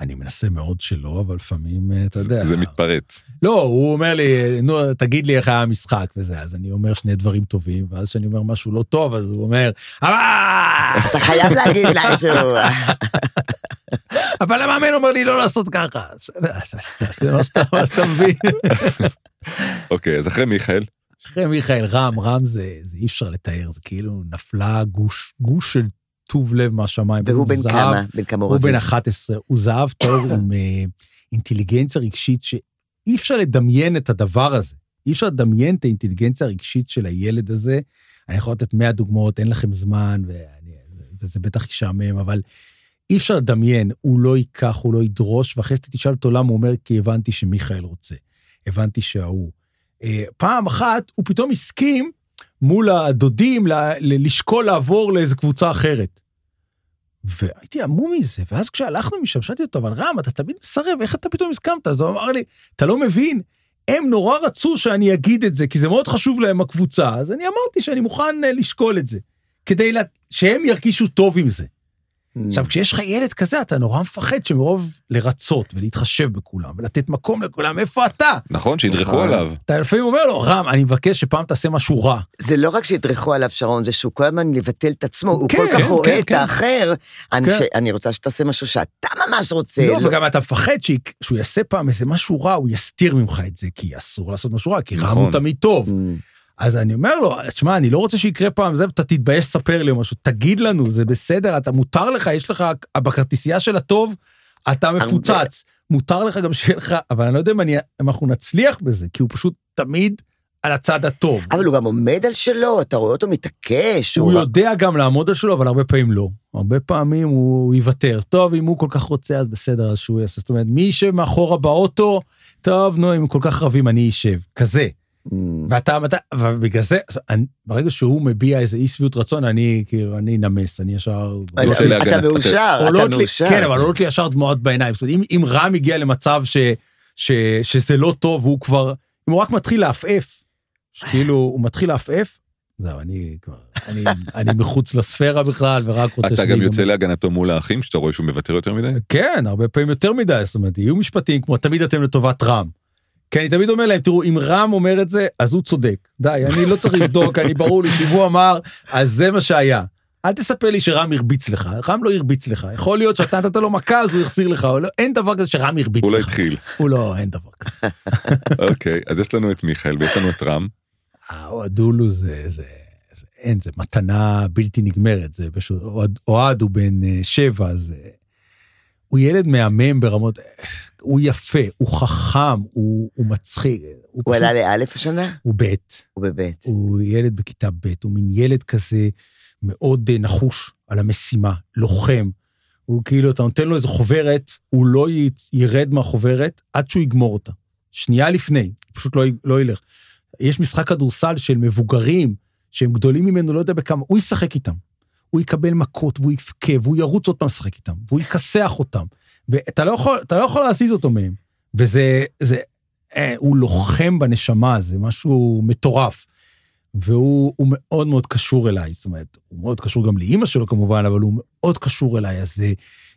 אני מנסה מאוד שלא, אבל לפעמים, אה, אתה יודע. זה מתפרץ. לא, הוא אומר לי, נו, תגיד לי איך היה המשחק וזה, אז אני אומר שני דברים טובים, ואז כשאני אומר משהו לא טוב, אז הוא אומר, אבל... אתה חייב להגיד משהו. אבל המאמן אומר לי לא לעשות ככה. תעשה מה שאתה- מבין. אוקיי, אז אחרי מיכאל, אחרי מיכאל רם, רם זה, זה אי אפשר לתאר, זה כאילו נפלה גוש, גוש של טוב לב מהשמיים. והוא בן כמה? בן כמה הוא בן רביב? 11, הוא זהב טהור עם אה, אינטליגנציה רגשית שאי אפשר לדמיין את הדבר הזה. אי אפשר לדמיין את האינטליגנציה הרגשית של הילד הזה. אני יכול לתת 100 דוגמאות, אין לכם זמן, ואני, וזה בטח ישעמם, אבל אי אפשר לדמיין, הוא לא ייקח, הוא לא ידרוש, ואחרי שאתה תשאל אותו למה, הוא אומר, כי הבנתי שמיכאל רוצה. הבנתי שההוא. אה, פעם אחת הוא פתאום הסכים מול הדודים לשקול לעבור לאיזו קבוצה אחרת. והייתי המום מזה, ואז כשהלכנו משם, שאלתי אותו, אבל רם, אתה תמיד מסרב, איך אתה פתאום הסכמת? אז הוא אמר לי, אתה לא מבין, הם נורא רצו שאני אגיד את זה, כי זה מאוד חשוב להם הקבוצה, אז אני אמרתי שאני מוכן אה, לשקול את זה, כדי לה- שהם ירגישו טוב עם זה. Mm. עכשיו, כשיש לך ילד כזה, אתה נורא מפחד שמרוב לרצות ולהתחשב בכולם ולתת מקום לכולם, איפה אתה? נכון? שידרכו נכון. עליו. אתה לפעמים אומר לו, רם, אני מבקש שפעם תעשה משהו רע. זה לא רק שידרכו עליו, שרון, זה שהוא כל הזמן יבטל את עצמו, הוא כן, כל כך כן, רואה כן, את כן. האחר. אני. ש- אני רוצה שתעשה משהו שאתה ממש רוצה. לא, וגם אתה מפחד שיק- שהוא יעשה פעם איזה משהו רע, הוא יסתיר ממך את זה, כי אסור לעשות משהו רע, כי נכון. הוא תמיד טוב. אז אני אומר לו, תשמע, אני לא רוצה שיקרה פעם זה, ואתה תתבייש לספר לי משהו, תגיד לנו, זה בסדר, אתה מותר לך, יש לך, בכרטיסייה של הטוב, אתה מפוצץ. מותר לך גם שיהיה לך, אבל אני לא יודע אם, אני, אם אנחנו נצליח בזה, כי הוא פשוט תמיד על הצד הטוב. אבל הוא גם עומד על שלו, אתה רואה אותו מתעקש. הוא יודע גם לעמוד על שלו, אבל הרבה פעמים לא. הרבה פעמים הוא יוותר. טוב, אם הוא כל כך רוצה, אז בסדר, אז שהוא יעשה. זאת אומרת, מי שמאחורה באוטו, טוב, נו, אם הם כל כך רבים, אני אשב. כזה. Mm. ואתה, ואתה, ובגלל זה, אני, ברגע שהוא מביע איזה אי שביעות רצון, אני כאילו, אני נמס, אני ישר... לא אתה- להגנת- אתה מאושר, אתה לי, מאושר. כן, אבל עולות לי ישר דמעות בעיניים. זאת אומרת, אם, אם רם הגיע למצב ש, ש, שזה לא טוב, והוא כבר, אם הוא רק מתחיל לעפעף, כאילו, הוא מתחיל לעפעף, זהו, אני כבר, אני, אני מחוץ לספירה בכלל, ורק רוצה אתה שזה גם ייגמר. יוצא להגנתו מול האחים, שאתה רואה שהוא מוותר יותר מדי? כן, הרבה פעמים יותר מדי, זאת אומרת, יהיו משפטים כמו תמיד אתם לטובת רם. כי אני תמיד אומר להם, תראו, אם רם אומר את זה, אז הוא צודק. די, אני לא צריך לבדוק, אני ברור לי שאם הוא אמר, אז זה מה שהיה. אל תספר לי שרם הרביץ לך, רם לא הרביץ לך. יכול להיות שאתה נתת לו מכה, אז הוא החזיר לך, לא, אין דבר כזה שרם הרביץ הוא לא לך. התחיל. הוא לא, אין דבר כזה. אוקיי, אז יש לנו את מיכאל ויש לנו את רם. האוהדולו זה, זה, זה, אין, זה מתנה בלתי נגמרת, זה פשוט, אוהד- אוהד הוא בן אה, שבע, זה... הוא ילד מהמם ברמות, הוא יפה, הוא חכם, הוא, הוא מצחיק, הוא, הוא עלה לאלף השנה? הוא בית, הוא בבית. הוא ילד בכיתה ב', הוא מין ילד כזה מאוד אה, נחוש על המשימה, לוחם. הוא כאילו, אתה נותן לו איזו חוברת, הוא לא ירד מהחוברת עד שהוא יגמור אותה. שנייה לפני, פשוט לא, לא ילך. יש משחק כדורסל של מבוגרים, שהם גדולים ממנו, לא יודע בכמה, הוא ישחק איתם. הוא יקבל מכות, והוא יבכה, והוא ירוץ עוד פעם לשחק איתם, והוא יכסח אותם. ואתה לא יכול, לא יכול להזיז אותו מהם. וזה, זה, אה, הוא לוחם בנשמה, זה משהו מטורף. והוא הוא מאוד מאוד קשור אליי, זאת אומרת, הוא מאוד קשור גם לאימא שלו כמובן, אבל הוא מאוד קשור אליי, אז זה,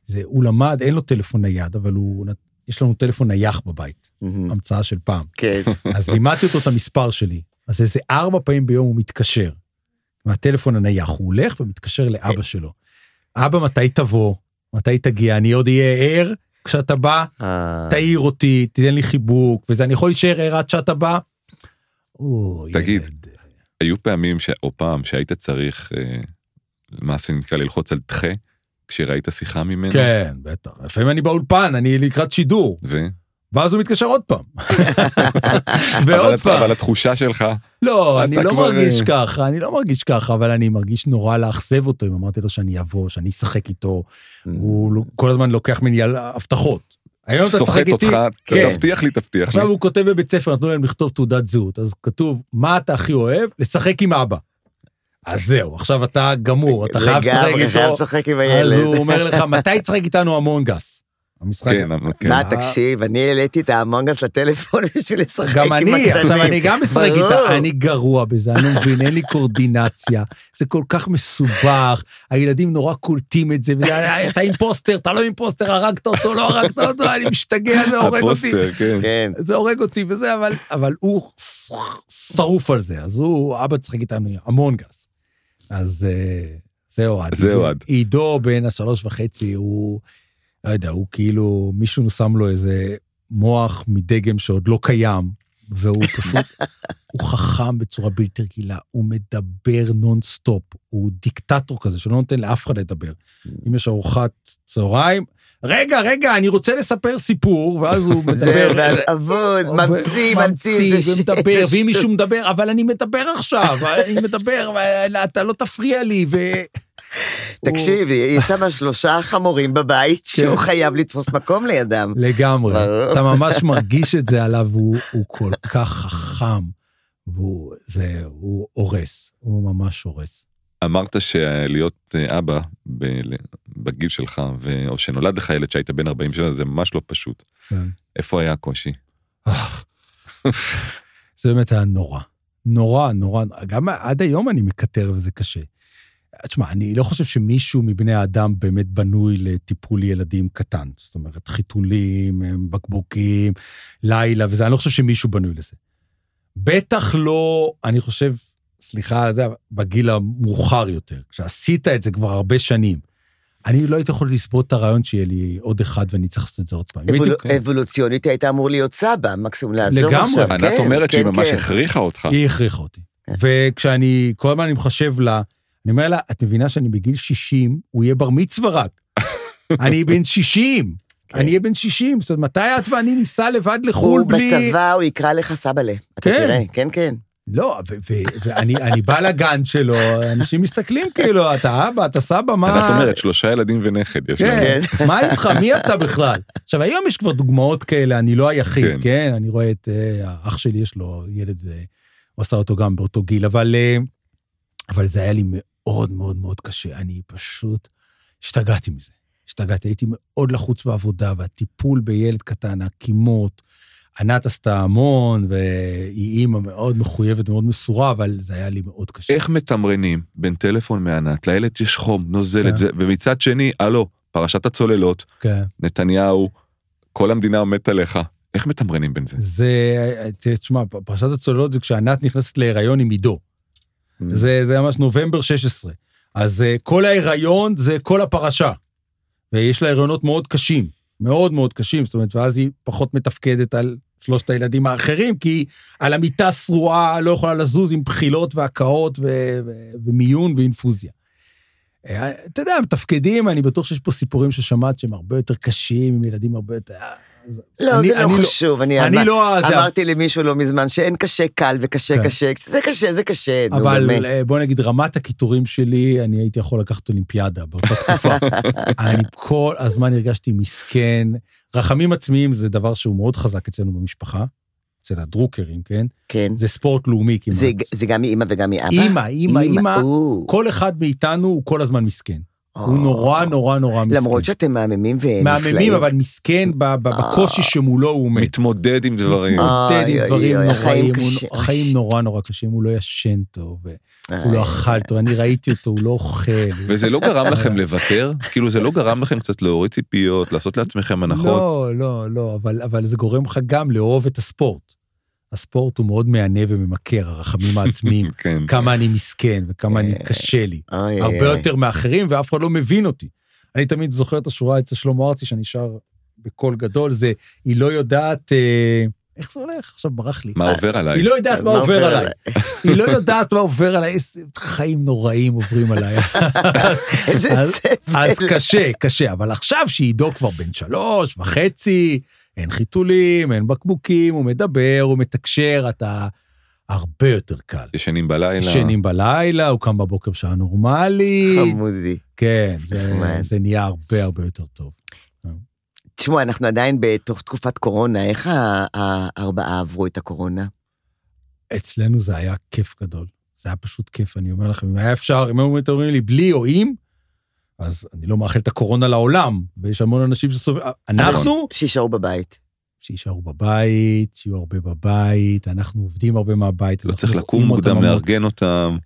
זה, הוא למד, אין לו טלפון נייד, אבל הוא, יש לנו טלפון נייח בבית, מהמם. המצאה של פעם. כן. אז לימדתי אותו את המספר שלי, אז איזה ארבע פעמים ביום הוא מתקשר. מהטלפון הנייח, הוא הולך ומתקשר לאבא שלו. אבא, מתי תבוא? מתי תגיע? אני עוד אהיה ער כשאתה בא? אה, תעיר אותי, תיתן לי חיבוק, וזה, אני יכול להישאר ער עד שאתה בא? תגיד. היו פעמים, או פעם, שהיית צריך, אה, מה שנקרא, ללחוץ על תחה, כשראית שיחה ממנו? כן, בטח. לפעמים אני באולפן, אני לקראת שידור, ו... ואז הוא מתקשר עוד פעם. ועוד פעם. אבל התחושה שלך, לא, אני לא כבר, מרגיש אה, ככה, אני לא מרגיש ככה, אבל אני מרגיש נורא לאכזב אותו אם אמרתי לו שאני אבוא, שאני אשחק איתו, הוא לא- כל הזמן לוקח ממני על הבטחות. היום אתה תשחק איתי, אותך, כן. תבטיח לי, תבטיח עכשיו לי. הוא כותב בבית ספר, נתנו להם לכתוב תעודת זהות, אז כתוב, מה אתה הכי אוהב? לשחק עם אבא. אז זהו, עכשיו אתה גמור, אתה חייב לשחק לגמרי, חייב איתו. לשחק עם אז הילד. הוא אומר לך, מתי תשחק איתנו המונגס? המשחק... כן, אבל כן. מה, תקשיב, אני העליתי את האמונגס לטלפון בשביל לשחק גם עם אני, עכשיו הקטנים. אני גם משחק. איתה, אני גרוע בזה, אני לא מבין, אין לי קורדינציה, זה כל כך מסובך, הילדים נורא קולטים את זה, אתה אימפוסטר, אתה לא אימפוסטר, הרגת אותו, לא הרגת אותו, אני משתגע, זה הורג אותי. כן. כן. זה הורג אותי וזה, אבל, אבל הוא שרוף על זה, אז הוא, אבא צחק איתנו המון גס. אז אה, זה אוהד. זה אוהד. עידו בן השלוש וחצי, הוא, לא יודע, הוא כאילו, מישהו שם לו איזה מוח מדגם שעוד לא קיים, והוא פשוט, הוא חכם בצורה בלתי רגילה, הוא מדבר נונסטופ, הוא דיקטטור כזה שלא נותן לאף אחד לדבר. אם יש ארוחת צהריים, רגע, רגע, אני רוצה לספר סיפור, ואז הוא מדבר. ואז אבוד, ממציא, ממציא, ומדבר, ואם מישהו. מדבר, אבל אני מדבר עכשיו, אני מדבר, ואתה לא תפריע לי, ו... תקשיב, יש שם שלושה חמורים בבית כן. שהוא חייב לתפוס מקום לידם. לגמרי. אתה ממש מרגיש את זה עליו, הוא, הוא כל כך חכם, והוא זה, הוא הורס, הוא ממש הורס. אמרת שלהיות אה, אבא בגיל שלך, ו- או שנולד לך ילד שהיית בן 40 שנה, זה ממש לא פשוט. כן. איפה היה הקושי? זה באמת היה נורא. נורא, נורא, גם עד היום אני מקטר וזה קשה. תשמע, אני לא חושב שמישהו מבני האדם באמת בנוי לטיפול ילדים קטן. זאת אומרת, חיתולים, בקבוקים, לילה וזה, אני לא חושב שמישהו בנוי לזה. בטח לא, אני חושב, סליחה על זה, בגיל המאוחר יותר, כשעשית את זה כבר הרבה שנים. אני לא הייתי יכול לסבול את הרעיון שיהיה לי עוד אחד ואני צריך לעשות את זה עוד פעם. הייתי- אבולו- אבולוציונית היית אמור להיות סבא, מקסימום לעזור לגמרי. עכשיו. ענת כן, אומרת שהיא כן, ממש כן. הכריחה אותך. היא הכריחה אותי. כן. וכשאני, כל הזמן אני מחשב לה, אני אומר לה, את מבינה שאני בגיל 60, הוא יהיה בר מצווה רק. אני בן 60. כן. אני אהיה בן 60, זאת אומרת, מתי את ואני ניסע לבד לחו"ל הוא בלי... בצבא, הוא יקרא לך סבאלה. אתה כן. תראה, כן, כן. לא, ואני אני בא לגן שלו, אנשים מסתכלים כאילו, אתה אבא, אתה סבא, מה... ענת אומרת, שלושה ילדים ונכד יש לנו. כן, מה איתך, מי אתה בכלל? עכשיו, היום יש כבר דוגמאות כאלה, אני לא היחיד, כן. כן? אני רואה את אה, האח שלי, יש לו ילד, אה, הוא עשה אותו גם באותו גיל, אבל, אה, אבל זה היה לי מאוד מאוד מאוד קשה. אני פשוט השתגעתי מזה. השתגעתי, הייתי מאוד לחוץ בעבודה, והטיפול בילד קטן, הקימות, ענת עשתה המון, והיא אימא מאוד מחויבת, מאוד מסורה, אבל זה היה לי מאוד קשה. איך מתמרנים בין טלפון מענת, לילד יש חום, נוזלת, כן. ומצד שני, הלו, פרשת הצוללות, כן. נתניהו, כל המדינה עומדת עליך. איך מתמרנים בין זה? זה, תשמע, פרשת הצוללות זה כשענת נכנסת להיריון עם עידו. Mm. זה, זה ממש נובמבר 16. אז uh, כל ההיריון זה כל הפרשה. ויש לה הריונות מאוד קשים, מאוד מאוד קשים, זאת אומרת, ואז היא פחות מתפקדת על שלושת הילדים האחרים, כי היא על המיטה שרועה, לא יכולה לזוז עם בחילות והקאות ו- ו- ומיון ואינפוזיה. אה, אתה יודע, מתפקדים, אני בטוח שיש פה סיפורים ששמעת שהם הרבה יותר קשים, עם ילדים הרבה יותר... לא, אני- זה אני לא חשוב. אני אני אמר- לא... זה- אמרתי למישהו לא מזמן שאין קשה קל וקשה כן. קשה. זה קשה, זה קשה, נו אבל באמת. אה, בוא נגיד, רמת הקיטורים שלי, אני הייתי יכול לקחת אולימפיאדה באותה תקופה. אני כל הזמן הרגשתי מסכן. רחמים עצמיים זה דבר שהוא מאוד חזק אצלנו במשפחה, אצל הדרוקרים, כן? כן. זה ספורט לאומי כמעט. זה- זה גם מאמא וגם מאבא? אימא, אימא, אימא, כל אחד מאיתנו הוא כל הזמן מסכן. או. הוא נורא נורא נורא מסכן. למרות שאתם מהממים ונפלאים. מהממים, אבל מסכן ב- בקושי שמולו הוא מת. מתמודד עם דברים. מתמודד עם דברים נוראים. החיים נורא נורא קשים, הוא לא ישן טוב, הוא אה, לא אכל טוב, אני ראיתי אותו, הוא לא אוכל. וזה לא גרם לכם לוותר? כאילו זה לא גרם לכם קצת להוריד ציפיות, לעשות לעצמכם הנחות? לא, לא, לא, אבל, אבל זה גורם לך גם לאהוב את הספורט. הספורט הוא מאוד מהנה וממכר, הרחמים העצמיים. כן. כמה אני מסכן וכמה אני קשה לי. אוי, אוי, הרבה. יותר מאחרים, ואף אחד לא מבין אותי. אני תמיד זוכר את השורה אצל שלמה ארצי, שאני שר בקול גדול, זה, היא לא יודעת... אה, איך זה הולך? עכשיו ברח לי. מה עובר עליי? היא לא יודעת מה עובר עליי. היא לא יודעת מה עובר עליי, איזה חיים נוראים עוברים עליי. איזה סבל. אז קשה, קשה, אבל עכשיו שעידו כבר בן שלוש וחצי, אין חיתולים, אין בקבוקים, הוא מדבר, הוא מתקשר, אתה הרבה יותר קל. ישנים בלילה? ישנים בלילה, הוא קם בבוקר בשעה נורמלית. חמודי. כן, זה. זה נהיה הרבה הרבה יותר טוב. תשמעו, אנחנו עדיין בתוך תקופת קורונה, איך הארבעה עברו את הקורונה? אצלנו זה היה כיף גדול. זה היה פשוט כיף, אני אומר לכם. אם היה אפשר, אם היו אומרים לי בלי או עם, אז אני לא מאחל את הקורונה לעולם, ויש המון אנשים שסובבים, אנחנו, שישארו בבית. שיישארו בבית, שיהיו הרבה בבית, אנחנו עובדים הרבה מהבית. לא צריך לקום מוקדם. לארגן אותם.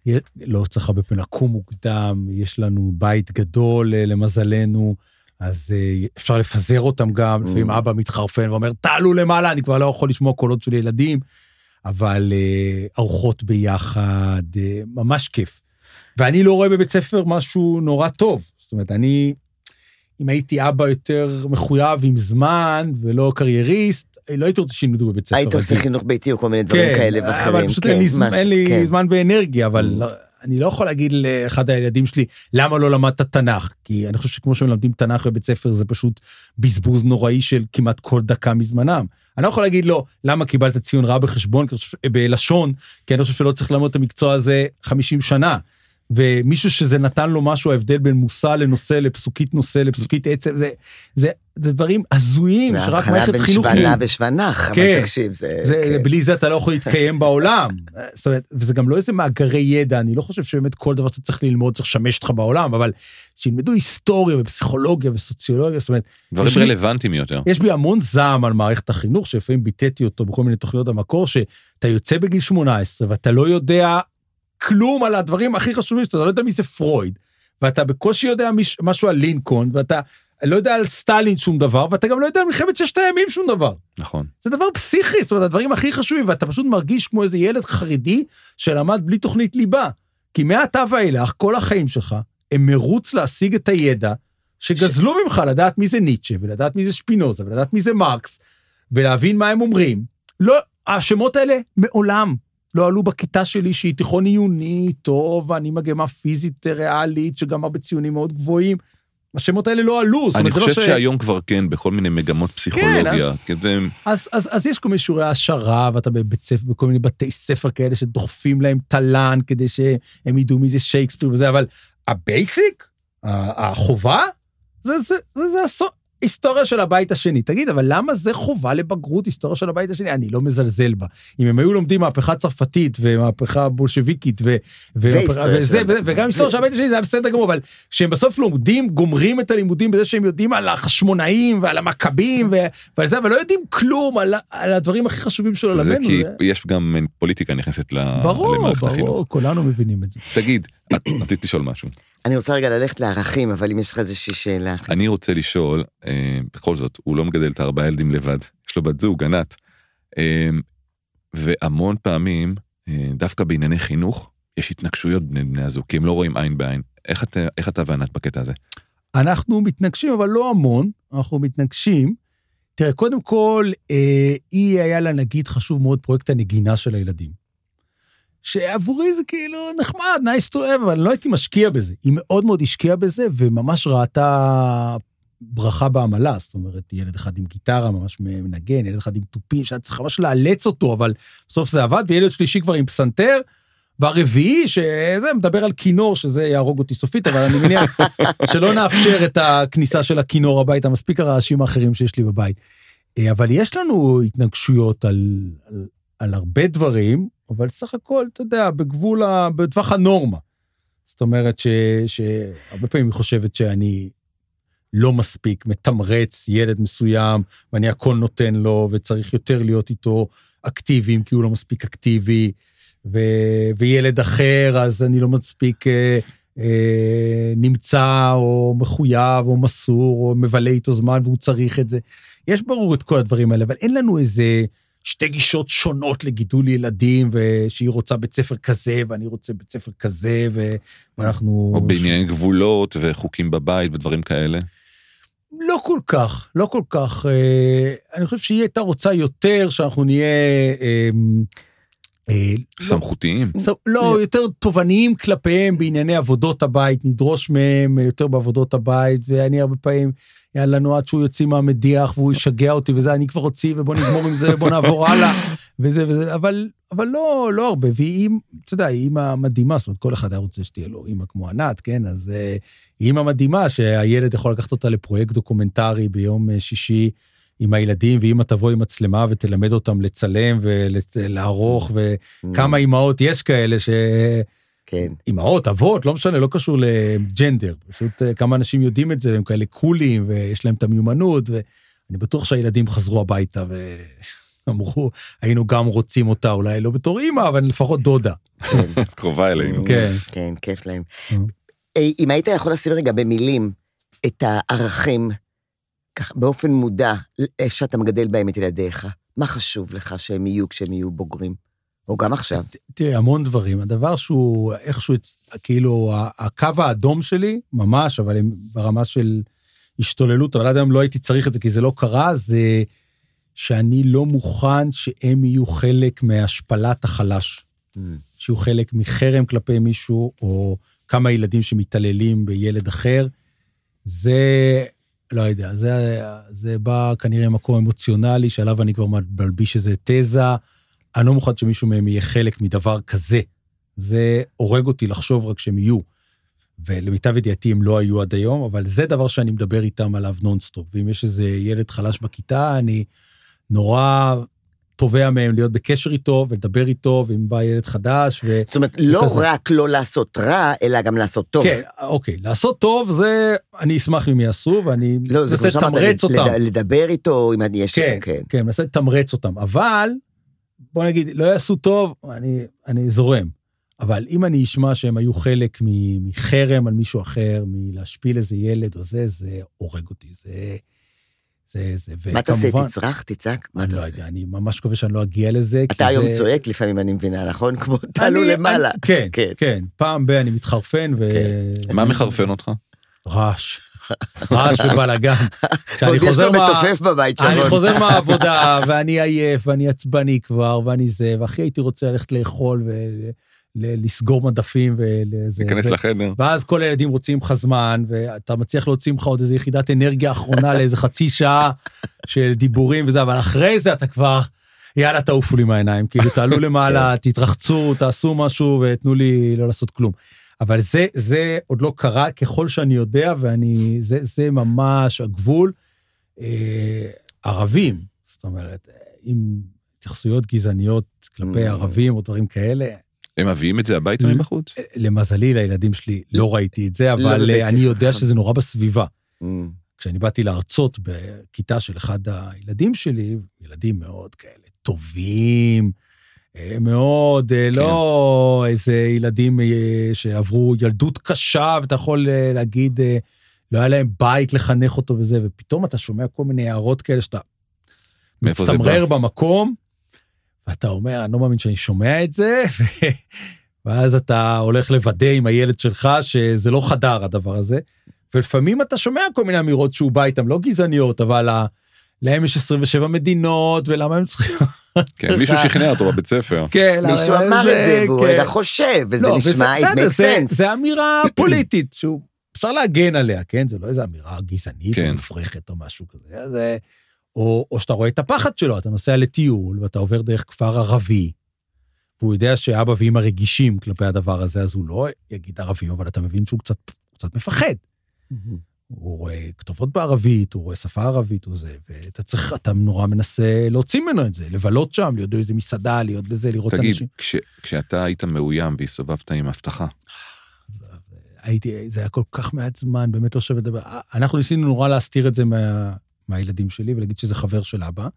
לא צריך הרבה פעמים לקום מוקדם, יש לנו בית גדול אה, למזלנו, אז אה, אפשר לפזר אותם גם, לפעמים Mm. אבא מתחרפן ואומר, תעלו למעלה, אני כבר לא יכול לשמוע קולות של ילדים, אבל אה, ארוחות ביחד, ממש כיף. ואני לא רואה בבית ספר משהו נורא טוב. זאת אומרת, אני, אם הייתי אבא יותר מחויב עם זמן ולא קרייריסט, לא הייתי רוצה שילמדו בבית ספר היית עושה. חינוך ביתי או כל מיני דברים כאלה ואחרים. אבל פשוט כן, אין לי, זמן- משהו, אין לי כן. זמן ואנרגיה, אבל. לא, אני לא יכול להגיד לאחד הילדים שלי, למה לא למדת תנ"ך? כי אני חושב שכמו שמלמדים תנ"ך בבית ספר, זה פשוט בזבוז נוראי של כמעט כל דקה מזמנם. אני לא יכול להגיד לו, למה קיבלת ציון רע בחשבון, בלשון, כי אני חושב שלא צריך ללמוד את המקצוע הזה 50 שנה. ומישהו שזה נתן לו משהו, ההבדל בין מושא לנושא, לפסוקית נושא, לפסוקית עצם, זה, זה, זה דברים הזויים, שרק מערכת בין חינוך... שוונה ושוונח, כן. אבל תקשיב, זה... זה, כן. בלי זה אתה לא יכול להתקיים בעולם. זאת אומרת, וזה גם לא איזה מאגרי ידע, אני לא חושב שבאמת כל דבר שאתה צריך ללמוד צריך לשמש אותך בעולם, אבל שילמדו היסטוריה ופסיכולוגיה וסוציולוגיה, זאת אומרת, דברים רלוונטיים יותר. יש בי המון זעם על מערכת החינוך, שלפעמים ביטאתי אותו בכל מיני תוכניות המקור, שאתה יוצא בגיל 18 ואתה לא יודע כלום על הדברים הכי חשובים, שאתה לא יודע מי זה פרויד, ואתה בקושי יודע מיש- משהו על לינקולן, ואתה לא יודע על סטלין שום דבר, ואתה גם לא יודע על מלחמת ששת הימים שום דבר. נכון. זה דבר פסיכי, זאת אומרת, הדברים הכי חשובים, ואתה פשוט מרגיש כמו איזה ילד חרדי שלמד בלי תוכנית ליבה. כי מעתה ואילך, כל החיים שלך הם מרוץ להשיג את הידע שגזלו ממך לדעת מי זה ניטשה, ולדעת מי זה שפינוזה, ולדעת מי זה מרקס, ולהבין מה הם אומרים. לא, השמות האלה מעולם לא עלו בכיתה שלי, שהיא תיכון עיוני, טוב, ואני מגמה פיזית ריאלית, שגמר בציונים מאוד גבוהים. השמות האלה לא עלו, זאת אני אומרת, זה לא חושב ש... שהיום כבר כן, בכל מיני מגמות פסיכולוגיה. כזה, אז, אז, אז יש כל מיני שיעורי העשרה, ואתה בבית ספר, בכל מיני בתי ספר כאלה שדוחפים להם תל"ן כדי שהם ידעו מי זה שייקספיר וזה, אבל ה basic, החובה, זה, זה, זה, זה הסו... היסטוריה של הבית השני. תגיד, אבל למה זה חובה לבגרות, היסטוריה של הבית השני? אני לא מזלזל בה. אם הם היו לומדים מהפכה צרפתית ומהפכה בולשביקית ו... וזה, וגם היסטוריה של הבית השני זה היה בסדר גמור, אבל כשהם בסוף לומדים, גומרים את הלימודים בזה שהם יודעים על החשמונאים ועל המכבים. ועל זה, אבל לא יודעים כלום על, על הדברים הכי חשובים של זה עולמנו. כי זה- יש גם פוליטיקה נכנסת ברור, למערכת החינוך. ברור, כולנו מבינים את זה. תגיד, רצית לשאול משהו. אני רוצה רגע ללכת לערכים, אבל אם יש לך איזושהי שאלה. אני רוצה לשאול, אה, בכל זאת, הוא לא מגדל את הארבעה ילדים לבד, יש לו בת זוג, ענת. אה, והמון פעמים, אה, דווקא בענייני חינוך, יש התנגשויות בין בני הזוג, כי הם לא רואים עין בעין. איך אתה, איך אתה וענת בקטע הזה? אנחנו מתנגשים, אבל לא המון, אנחנו מתנגשים. תראה, קודם כל, אה, היא היה לה, נגיד, חשוב מאוד פרויקט הנגינה של הילדים. שעבורי זה כאילו נחמד, nice to have, אבל לא הייתי משקיע בזה. היא מאוד מאוד השקיעה בזה, וממש ראתה ברכה בעמלה. זאת אומרת, ילד אחד עם גיטרה ממש מנגן, ילד אחד עם תופים, שהיה צריך ממש לאלץ אותו, אבל בסוף זה עבד, וילד שלישי כבר עם פסנתר, והרביעי, שזה מדבר על כינור, שזה יהרוג אותי סופית, אבל אני מניח שלא נאפשר את הכניסה של הכינור הביתה, מספיק הרעשים האחרים שיש לי בבית. אה, אבל יש לנו התנגשויות על, על, על הרבה דברים, אבל סך הכל, אתה יודע, בגבול, ה, בטווח הנורמה. זאת אומרת ש, שהרבה פעמים היא חושבת שאני לא מספיק מתמרץ ילד מסוים, ואני הכל נותן לו, וצריך יותר להיות איתו אקטיביים, כי הוא לא מספיק אקטיבי, ו, וילד אחר, אז אני לא מספיק אה, אה, נמצא, או מחויב, או מסור, או מבלה איתו זמן, והוא צריך את זה. יש ברור את כל הדברים האלה, אבל אין לנו איזה שתי גישות שונות לגידול ילדים, ושהיא רוצה בית ספר כזה, ואני רוצה בית ספר כזה, ו... ואנחנו... או בענייני גבולות וחוקים בבית ודברים כאלה. לא כל כך, לא כל כך. אה, אני חושב שהיא הייתה רוצה יותר שאנחנו נהיה... אה, סמכותיים. ס- לא, יותר תובעניים כלפיהם בענייני עבודות הבית, נדרוש מהם יותר בעבודות הבית, ואני הרבה פעמים, יאללה, נו, עד שהוא יוציא מהמדיח והוא ישגע אותי וזה, אני כבר אוציא ובוא נגמור עם זה, בוא נעבור הלאה, וזה וזה, אבל, אבל לא, לא הרבה, והיא, אתה יודע, היא אימא מדהימה, זאת אומרת, כל אחד היה רוצה שתהיה לו אימא כמו ענת, כן? אז אה, היא אימא מדהימה שהילד יכול לקחת אותה לפרויקט דוקומנטרי ביום אה, שישי. עם הילדים, ואמא תבוא עם מצלמה ותלמד אותם לצלם ולערוך, וכמה אימהות יש כאלה ש... כן. אימהות, אבות, לא משנה, לא קשור ל gender. פשוט אה, כמה אנשים יודעים את זה, הם כאלה קולים, ויש להם את המיומנות, ואני בטוח שהילדים חזרו הביתה ואמרו, היינו גם רוצים אותה, אולי לא בתור אימא, אבל לפחות דודה. כן. קרובה אלינו. כן. כן, כיף להם. אה. אה, אם היית יכול לשים רגע במילים את הערכים, ככה באופן מודע, איך שאתה מגדל בהם את ילדיך, מה חשוב לך שהם יהיו כשהם יהיו בוגרים? או גם עכשיו. תראה, המון דברים. הדבר שהוא איכשהו, כאילו, הקו האדום שלי, ממש, אבל ברמה של השתוללות, אבל עד היום לא הייתי צריך את זה, כי זה לא קרה, זה שאני לא מוכן שהם יהיו חלק מהשפלת החלש. שיהיו חלק מחרם כלפי מישהו, או כמה ילדים שמתעללים בילד אחר. זה, לא יודע, זה, זה בא כנראה ממקום אמוציונלי, שעליו אני כבר מלביש איזה תזה. אני לא מוכן שמישהו מהם יהיה חלק מדבר כזה. זה הורג אותי לחשוב רק שהם יהיו. ולמיטב ידיעתי הם לא היו עד היום, אבל זה דבר שאני מדבר איתם עליו נונסטופ. ואם יש איזה ילד חלש בכיתה, אני נורא תובע מהם להיות בקשר איתו ולדבר איתו, ואם בא ילד חדש, ו... זאת אומרת, לא וכזה. רק לא לעשות רע, אלא גם לעשות טוב. כן, אוקיי, לעשות טוב זה, אני אשמח אם יעשו, ואני לא, זה מנסה לתמרץ לד- אותם. לד- לדבר איתו, אם אני יש... כן, כן. כן, מנסה לתמרץ אותם. אבל, בוא נגיד, לא יעשו טוב, אני, אני זורם. אבל אם אני אשמע שהם היו חלק מחרם על מישהו אחר, מלהשפיל איזה ילד או זה, זה הורג אותי. זה... זה, זה, מה תעשה? וכמובן- תצרח? תצעק? מה אני לא תעשה? יודע, אני ממש מקווה שאני לא אגיע לזה. כי אתה היום זה- צועק לפעמים, אני מבינה, נכון? כמו תעלו אני- למעלה. אני- כן, כן. כן. פעם ב- אני מתחרפן ו... מה מחרפן אותך? רעש. רעש ובלאגן. כשאני עוד יש חוזר לו מה... מתופף בבית, אני שרון. חוזר מהעבודה, ואני עייף, ואני עצבני כבר, ואני זה, והכי הייתי רוצה ללכת לאכול ולסגור מדפים ולזה. להיכנס לחדר. ואז כל הילדים רוצים לך זמן, ואתה מצליח להוציא ממך עוד איזו יחידת אנרגיה אחרונה לאיזה חצי שעה של דיבורים וזה, אבל אחרי זה אתה כבר, יאללה, תעופו לי מהעיניים, כאילו, תעלו למעלה, תתרחצו, תעשו משהו, ותנו לי לא לעשות כלום. אבל זה, זה עוד לא קרה, ככל שאני יודע, ואני, זה, זה ממש הגבול. אה, ערבים, זאת אומרת, עם התייחסויות גזעניות כלפי Mm. ערבים או דברים כאלה, הם מביאים את זה הביתה Mm. מבחוץ? למזלי, לילדים שלי לא ראיתי את זה, לא אבל בבית אה, אני. יודע שזה נורא בסביבה. Mm. כשאני באתי להרצות בכיתה של אחד הילדים שלי, ילדים מאוד כאלה טובים, אה, מאוד, אה, לא איזה ילדים אה, שעברו ילדות קשה, ואתה יכול אה, להגיד, אה, לא היה להם בית לחנך אותו וזה, ופתאום אתה שומע כל מיני הערות כאלה שאתה מצטמרר במקום, ואתה אומר, אני לא מאמין שאני שומע את זה, ו- ואז אתה הולך לוודא עם הילד שלך שזה לא חדר הדבר הזה, ולפעמים אתה שומע כל מיני אמירות שהוא בא איתן, לא גזעניות, אבל ה- להם יש 27 מדינות, ולמה הם צריכים... כן, מישהו שכנע אותו בבית ספר. כן, מישהו אמר את זה, והוא כן. רגע חושב, וזה לא, נשמע, it makes זה- sense. זה אמירה פוליטית, שהוא, אפשר להגן עליה, כן? זה לא איזו אמירה גזענית כן. או מופרכת או משהו כזה. זה, או, או שאתה רואה את הפחד שלו, אתה נוסע לטיול ואתה עובר דרך כפר ערבי, והוא יודע שאבא ואמא רגישים כלפי הדבר הזה, אז הוא לא יגיד ערבים, אבל אתה מבין שהוא קצת, קצת מפחד. הוא רואה כתובות בערבית, הוא רואה שפה ערבית וזה, ואתה צריך, אתה נורא מנסה להוציא ממנו את זה, לבלות שם, להיות באיזה מסעדה, להיות בזה, לראות תגיד, אנשים. כש- כשאתה היית מאוים והסתובבת עם אבטחה, הייתי, זה היה כל כך מעט זמן, באמת לא שווה לדבר. אנחנו ניסינו נורא להסתיר את זה מה, מהילדים שלי ולהגיד שזה חבר של אבא.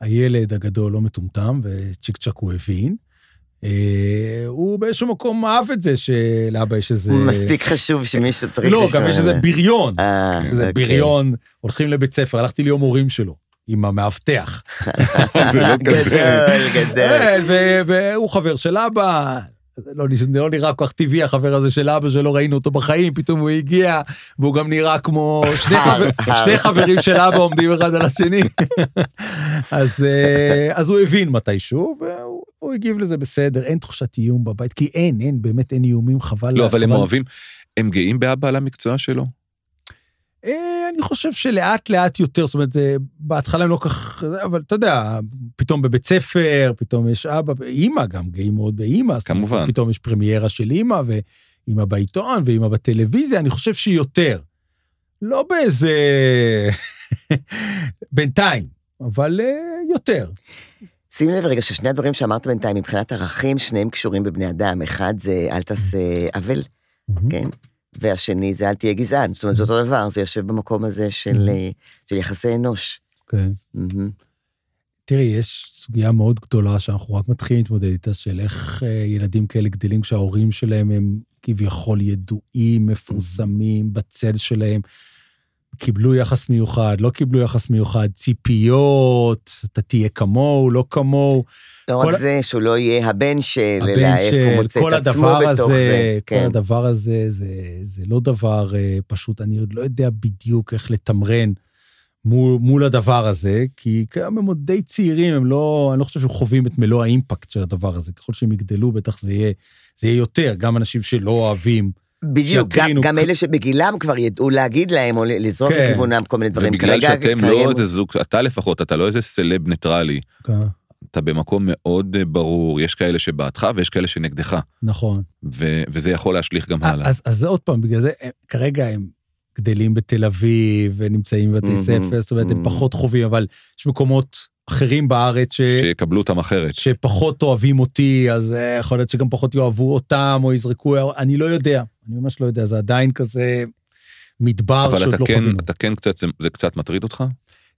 הילד הגדול לא מטומטם, וצ'יק צ'אק הוא הבין. אה, הוא באיזשהו מקום אהב את זה שלאבא יש איזה... מספיק חשוב שמישהו צריך לא, לשמוע גם יש איזה זה. בריון. אה, שזה אוקיי. בריון, הולכים לבית ספר, הלכתי ליום הורים שלו, עם המאבטח. לא. גדול, גדול. ו- והוא חבר של אבא. לא, לא נראה כל כך טבעי החבר הזה של אבא שלא ראינו אותו בחיים, פתאום הוא הגיע, והוא גם נראה כמו שני, חבר, שני חברים של אבא עומדים אחד על השני. אז, אה, אז הוא הבין מתישהו, והוא הוא הגיב לזה בסדר, אין תחושת איום בבית, כי אין, אין, באמת אין איומים, חבל. לא, אבל הם. אוהבים, הם גאים באבא על המקצוע שלו? אה, אני חושב שלאט לאט יותר, זאת אומרת, אה, בהתחלה הם לא כך, אבל אתה יודע, פתאום בבית ספר, פתאום יש אבא, אימא גם, גאים מאוד באימא. אומרת, כמובן. פתאום יש פרמיירה של אימא, ואימא בעיתון, ואימא בטלוויזיה, אני חושב שהיא יותר. לא באיזה... בינתיים, אבל אה, יותר. שים לב רגע ששני הדברים שאמרת בינתיים, מבחינת ערכים, שניהם קשורים בבני אדם. אחד זה אל תעשה עוול, כן? והשני זה אל תהיה גזען. זאת אומרת, זה אותו דבר, זה יושב במקום הזה של, אה, של יחסי אנוש. כן. מהמם. תראי, יש סוגיה מאוד גדולה שאנחנו רק מתחילים להתמודד איתה, של איך אה, ילדים כאלה גדלים כשההורים שלהם הם כביכול ידועים, מפורסמים, בצל שלהם. קיבלו יחס מיוחד, לא קיבלו יחס מיוחד, ציפיות, אתה תהיה כמוהו, לא כמוהו. לא כל רק זה שהוא לא יהיה הבן של, אלא איפה הוא מוצא כל את עצמו בתוך הזה, זה. כל כן. הדבר הזה, זה, זה לא דבר אה, פשוט, אני עוד לא יודע בדיוק איך לתמרן מול, מול הדבר הזה, כי כיום הם עוד די צעירים, הם לא, אני לא חושב שהם חווים את מלוא האימפקט של הדבר הזה. ככל שהם יגדלו, בטח זה יהיה, זה יהיה יותר, גם אנשים שלא אוהבים. בדיוק, גם, שיקרינו- גם אלה שבגילם כבר ידעו להגיד להם, או לזרוק כן. לכיוונם כל מיני דברים. ובגלל כרגע שאתם כרגע לא הם- איזה זוג, אתה לפחות, אתה לא איזה סלב ניטרלי, אתה במקום מאוד אה, ברור, יש כאלה שבעדך ויש כאלה שנגדך, נכון. ו- וזה יכול להשליך גם הלאה. אז, אז עוד פעם, בגלל זה, הם- כרגע הם גדלים בתל אביב ונמצאים בבתי מהמם, ספר, זאת אומרת, הם מהמם. פחות חווים, אבל יש מקומות אחרים בארץ ש... שיקבלו אותם אחרת. שפחות אוהבים אותי, אז אה, יכול להיות שגם פחות יאהבו אותם, או יזרקו, אני לא יודע, אני ממש לא יודע, זה עדיין כזה מדבר אבל שעוד אתה לא כן, חווינו. אתה כן קצת, זה- זה קצת מטריד אותך?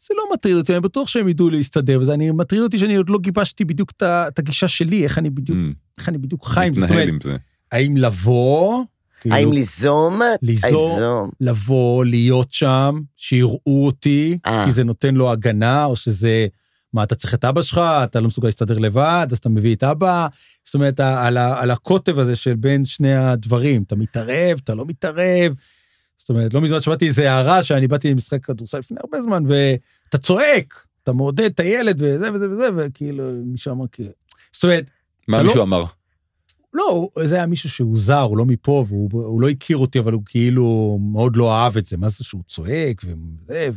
זה לא מטריד אותי, אני בטוח שהם ידעו להסתדר, וזה אני, מטריד אותי שאני עוד לא גיבשתי בדיוק את הגישה שלי, איך אני בדיוק, Mm, איך אני בדיוק חי עם זה. מתנהל עם זה. האם לבוא, כאילו, האם ליזום? ליזום, ליזום. לבוא, להיות שם, שיראו אותי, אה. כי זה נותן לו הגנה, או שזה, מה, אתה צריך את אבא שלך, אתה לא מסוגל להסתדר לבד, אז אתה מביא את אבא. זאת אומרת, על, על הקוטב הזה של בין שני הדברים, אתה מתערב, אתה לא מתערב. זאת אומרת, לא מזמן שמעתי איזו הערה שאני באתי למשחק כדורסל לפני הרבה זמן, ואתה צועק, אתה מעודד את הילד וזה וזה וזה, וכאילו, מישהו אמר כאילו... זאת אומרת, מה אתה מישהו לא- אמר? לא, זה היה מישהו שהוא זר, הוא לא מפה, והוא הוא לא הכיר אותי, אבל הוא כאילו מאוד לא אהב את זה. מה זה שהוא צועק, וזה,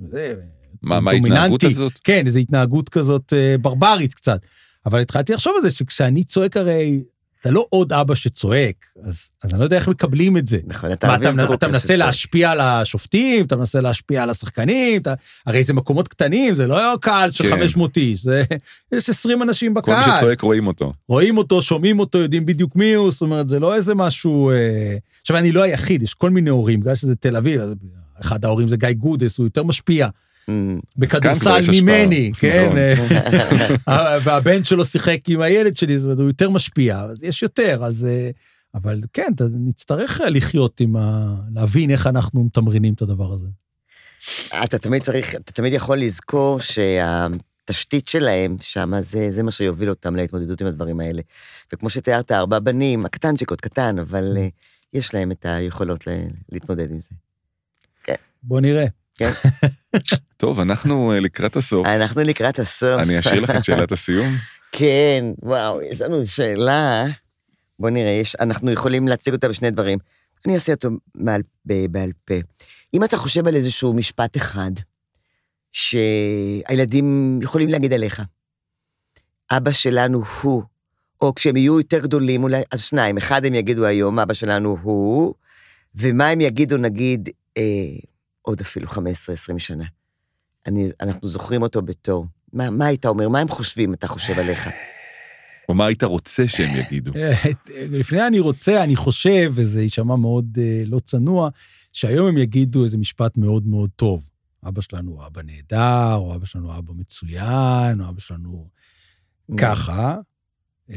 וזה, מה מה. ההתנהגות הזאת? כן, איזו התנהגות כזאת אה, ברברית קצת. אבל התחלתי לחשוב על זה שכשאני צועק הרי, אתה לא עוד אבא שצועק, אז, אז אני לא יודע איך מקבלים את זה. נכון, אתה אביב אתה, דרוקר אתה מנסה שצועק. להשפיע על השופטים, אתה מנסה להשפיע על השחקנים, אתה, הרי זה מקומות קטנים, זה לא קהל של כן. 500 איש, זה, יש 20 אנשים כל בקהל. מי שצועק רואים אותו. רואים אותו, שומעים אותו, יודעים בדיוק מי הוא, זאת אומרת, זה לא איזה משהו... אה... עכשיו, אני לא היחיד, יש כל מיני הורים, בגלל שזה תל אביב, אז אחד ההורים זה גיא גודס, הוא יותר משפיע בכדורסל יש ממני, כן? נכון. אה, והבן שלו שיחק עם הילד שלי, זאת אומרת, הוא יותר משפיע, אז יש יותר, אז... אה, אבל כן, אתה- נצטרך לחיות עם ה... להבין איך אנחנו מתמרנים את הדבר הזה. אתה תמיד צריך, אתה תמיד יכול לזכור שהתשתית שלהם שם, זה, זה מה שיוביל אותם להתמודדות עם הדברים האלה. וכמו שתיארת, ארבע בנים, הקטנצ'יקות קטן, אבל אה, יש להם את היכולות ל- להתמודד עם זה. בוא נראה. טוב, אנחנו אה, לקראת הסוף. אנחנו לקראת הסוף. אני אשאיר לך את שאלת הסיום. כן, וואו, יש לנו שאלה. בוא נראה, יש, אנחנו יכולים להציג אותה בשני דברים. אני אעשה אותו מעל, בעל פה. אם אתה חושב על איזשהו משפט אחד, שהילדים יכולים להגיד עליך, אבא שלנו הוא, או כשהם יהיו יותר גדולים, אולי, אז שניים, אחד הם יגידו היום, אבא שלנו הוא, ומה הם יגידו, נגיד, אה, עוד אפילו 15-20 שנה. אני, אנחנו זוכרים אותו בתור. מה, מה היית אומר? מה הם חושבים, אתה חושב עליך? או מה היית רוצה שהם יגידו? לפני אני רוצה, אני חושב, וזה יישמע מאוד אה, לא צנוע, שהיום הם יגידו איזה משפט מאוד מאוד טוב. אבא שלנו הוא אבא נהדר, או אבא שלנו הוא אבא מצוין, או אבא שלנו ככה, אה,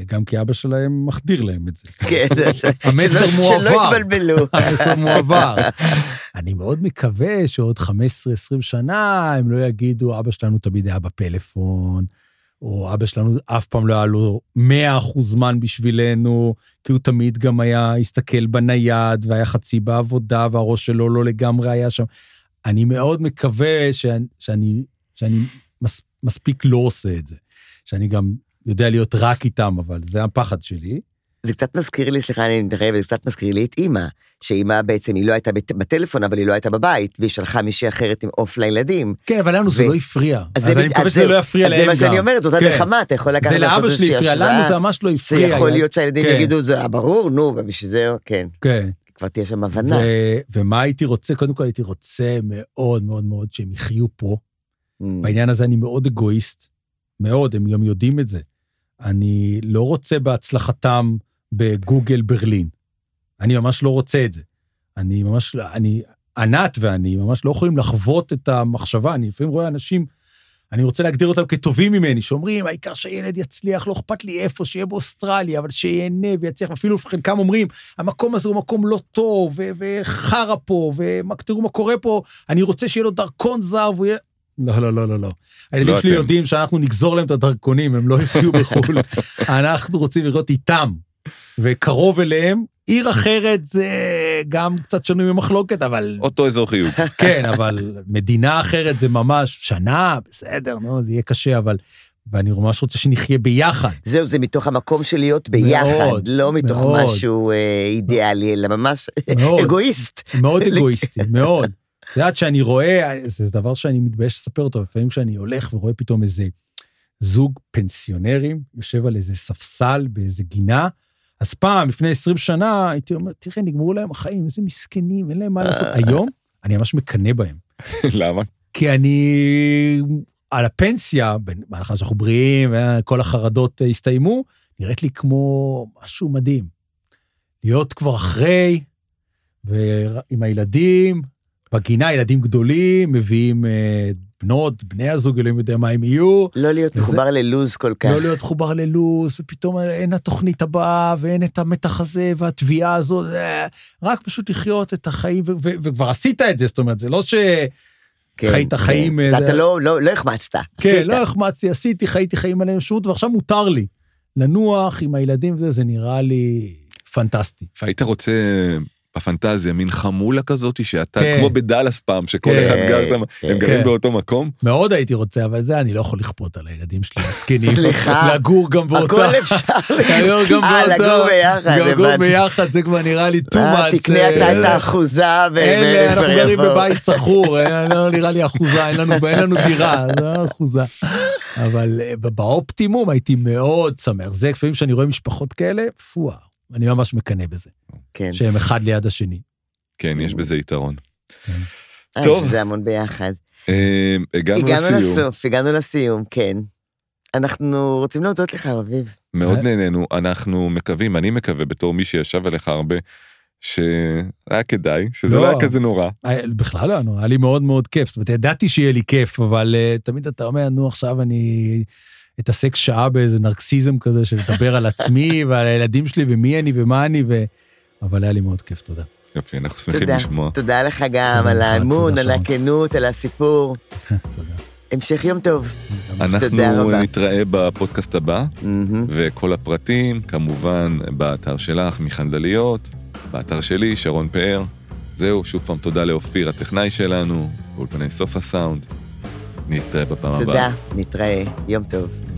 גם כי אבא שלהם מחדיר להם את זה. כן, המסר מועבר. שלא יתבלבלו. המסר מועבר. אני מאוד מקווה שעוד 15-20 שנה הם לא יגידו, אבא שלנו תמיד היה בפלאפון, או אבא שלנו אף פעם לא היה לו 100% זמן בשבילנו, כי הוא תמיד גם היה, הסתכל בנייד, והיה חצי בעבודה, והראש שלו לא לגמרי היה שם. אני מאוד מקווה שאני, שאני, שאני מס, מספיק לא עושה את זה. שאני גם יודע להיות רק איתם, אבל זה הפחד שלי. זה קצת מזכיר לי, סליחה, אני מתערב, זה קצת מזכיר לי את אימא, שאימא בעצם, היא לא הייתה בטלפון, אבל היא לא הייתה בבית, והיא שלחה מישהי אחרת עם עוף לילדים. כן, אבל לנו זה ו- לא הפריע. אז, זה אני מקווה אז שזה. לא יפריע אז להם זה גם. מה שאני אומר, זאת כן. מלחמה, אתה יכול לקחת זה לעשות לאבא שלי איזושהי הפריע, השוואה. לנו זה ממש לא הפריע. שיכול להיות שהילדים כן. יגידו, זה ברור, נו, ובשביל זה, כן, כן. כבר תהיה שם הבנה. ו- ומה הייתי רוצה? קודם כל הייתי רוצה מאוד מאוד מאוד שהם יחיו פה. Mm. בעניין הזה אני מאוד אגואיסט, מאוד, הם גם יודעים את זה. אני לא רוצה בהצלחתם בגוגל ברלין. אני ממש לא רוצה את זה. אני ממש, אני, ענת ואני ממש לא יכולים לחוות את המחשבה. אני לפעמים רואה אנשים, אני רוצה להגדיר אותם כטובים ממני, שאומרים, העיקר שהילד יצליח, לא אכפת לי איפה, שיהיה באוסטרליה, אבל שיהנה ויצליח, אפילו חלקם אומרים, המקום הזה הוא מקום לא טוב, וחרא פה, ותראו מה קורה פה, אני רוצה שיהיה לו דרכון זר, והוא יהיה... לא, לא, לא, לא, לא. הילדים לא שלי אתם. יודעים שאנחנו נגזור להם את הדרכונים, הם לא יחיו בחו"ל. אנחנו רוצים לראות איתם, וקרוב אליהם. עיר אחרת זה גם קצת שנוי במחלוקת, אבל אותו אזור חיוג. כן, אבל מדינה אחרת זה ממש שנה, בסדר, נו, זה יהיה קשה, אבל... ואני ממש רוצה שנחיה ביחד. זהו, זה מתוך המקום של להיות ביחד, מאוד, לא מתוך מאוד. משהו אה, אידיאלי, אלא ממש מאוד. אגואיסט. מאוד אגואיסטי, מאוד. את יודעת שאני רואה, זה דבר שאני מתבייש לספר אותו, לפעמים שאני הולך ורואה פתאום איזה זוג פנסיונרים יושב על איזה ספסל באיזה גינה, אז פעם, לפני 20 שנה, הייתי אומר, תראה, נגמרו להם החיים, איזה מסכנים, אין להם מה לעשות. היום, אני ממש מקנא בהם. למה? כי אני על הפנסיה, בהנחה שאנחנו בריאים, כל החרדות הסתיימו, נראית לי כמו משהו מדהים. להיות כבר אחרי, ועם הילדים, בגינה, ילדים גדולים, מביאים אה, בנות, בני הזוג, אלוהים יודע מה הם יהיו. לא להיות וזה- מחובר ללוז כל כך. לא להיות חובר ללו"ז, ופתאום אין התוכנית הבאה, ואין את המתח הזה, והתביעה הזאת, אה, רק פשוט לחיות את החיים, ו- ו- וכבר עשית את זה, זאת אומרת, זה לא ש... כן, חיית כן. חיים, אה, ואתה זה- לא, לא, לא החמצת. כן, עשית. לא החמצתי, עשיתי, חייתי חיים מלא משמעות, ועכשיו מותר לי לנוח עם הילדים וזה, זה נראה לי פנטסטי. והיית רוצה בפנטזיה מין חמולה כזאת שאתה כן. כמו בדאלאס פעם שכל כן. אחד גר, כן. הם גרים כן. באותו מקום. מאוד הייתי רוצה, אבל זה אני לא יכול לכפות על הילדים שלי, מסכנים. סליחה. לגור גם באותה... הכל אפשר. לגור גם אה, באותה... לגור ביחד, לגור. ביחד, זה כבר נראה לי too אה, much. תקנה אתה את האחוזה אנחנו גרים. בבית שכור, אין- לא נראה לי אחוזה, אין לנו, אין לנו דירה, זה לא אחוזה. אבל אה, באופטימום הייתי מאוד שמח. זה לפעמים כשאני רואה משפחות כאלה, פואה, אני ממש מקנא בזה, כן. שהם אחד ליד השני. כן, יש בזה יתרון. אה, טוב. זה המון ביחד. אה, הגענו הגענו לסיום, לסוף, הגענו לסיום, כן. אנחנו רוצים להודות לך, אביב. מאוד אה? נהנינו, אנחנו מקווים, אני מקווה בתור מי שישב עליך הרבה, שהיה כדאי, שזה לא. לא היה כזה נורא. היה- בכלל לא, נו, היה לי מאוד מאוד כיף. זאת אומרת, ידעתי שיהיה לי כיף, אבל uh, תמיד אתה אומר, נו, עכשיו אני אתעסק שעה באיזה נרקסיזם כזה של לדבר על עצמי ועל הילדים שלי ומי אני ומה אני, ו... אבל היה לי מאוד כיף, תודה. יופי, אנחנו שמחים תודה. לשמוע. תודה לך גם תודה על האמון, על. הכנות, על הסיפור. תודה. המשך יום טוב. אנחנו תודה רבה. נתראה בפודקאסט הבא, מהמם. וכל הפרטים, כמובן, באתר שלך, מחנדליות, באתר שלי, שרון פאר. זהו, שוב פעם תודה לאופיר, הטכנאי שלנו, באולפני סוף הסאונד. נתראה בפעם הבאה. תודה, נתראה, יום טוב.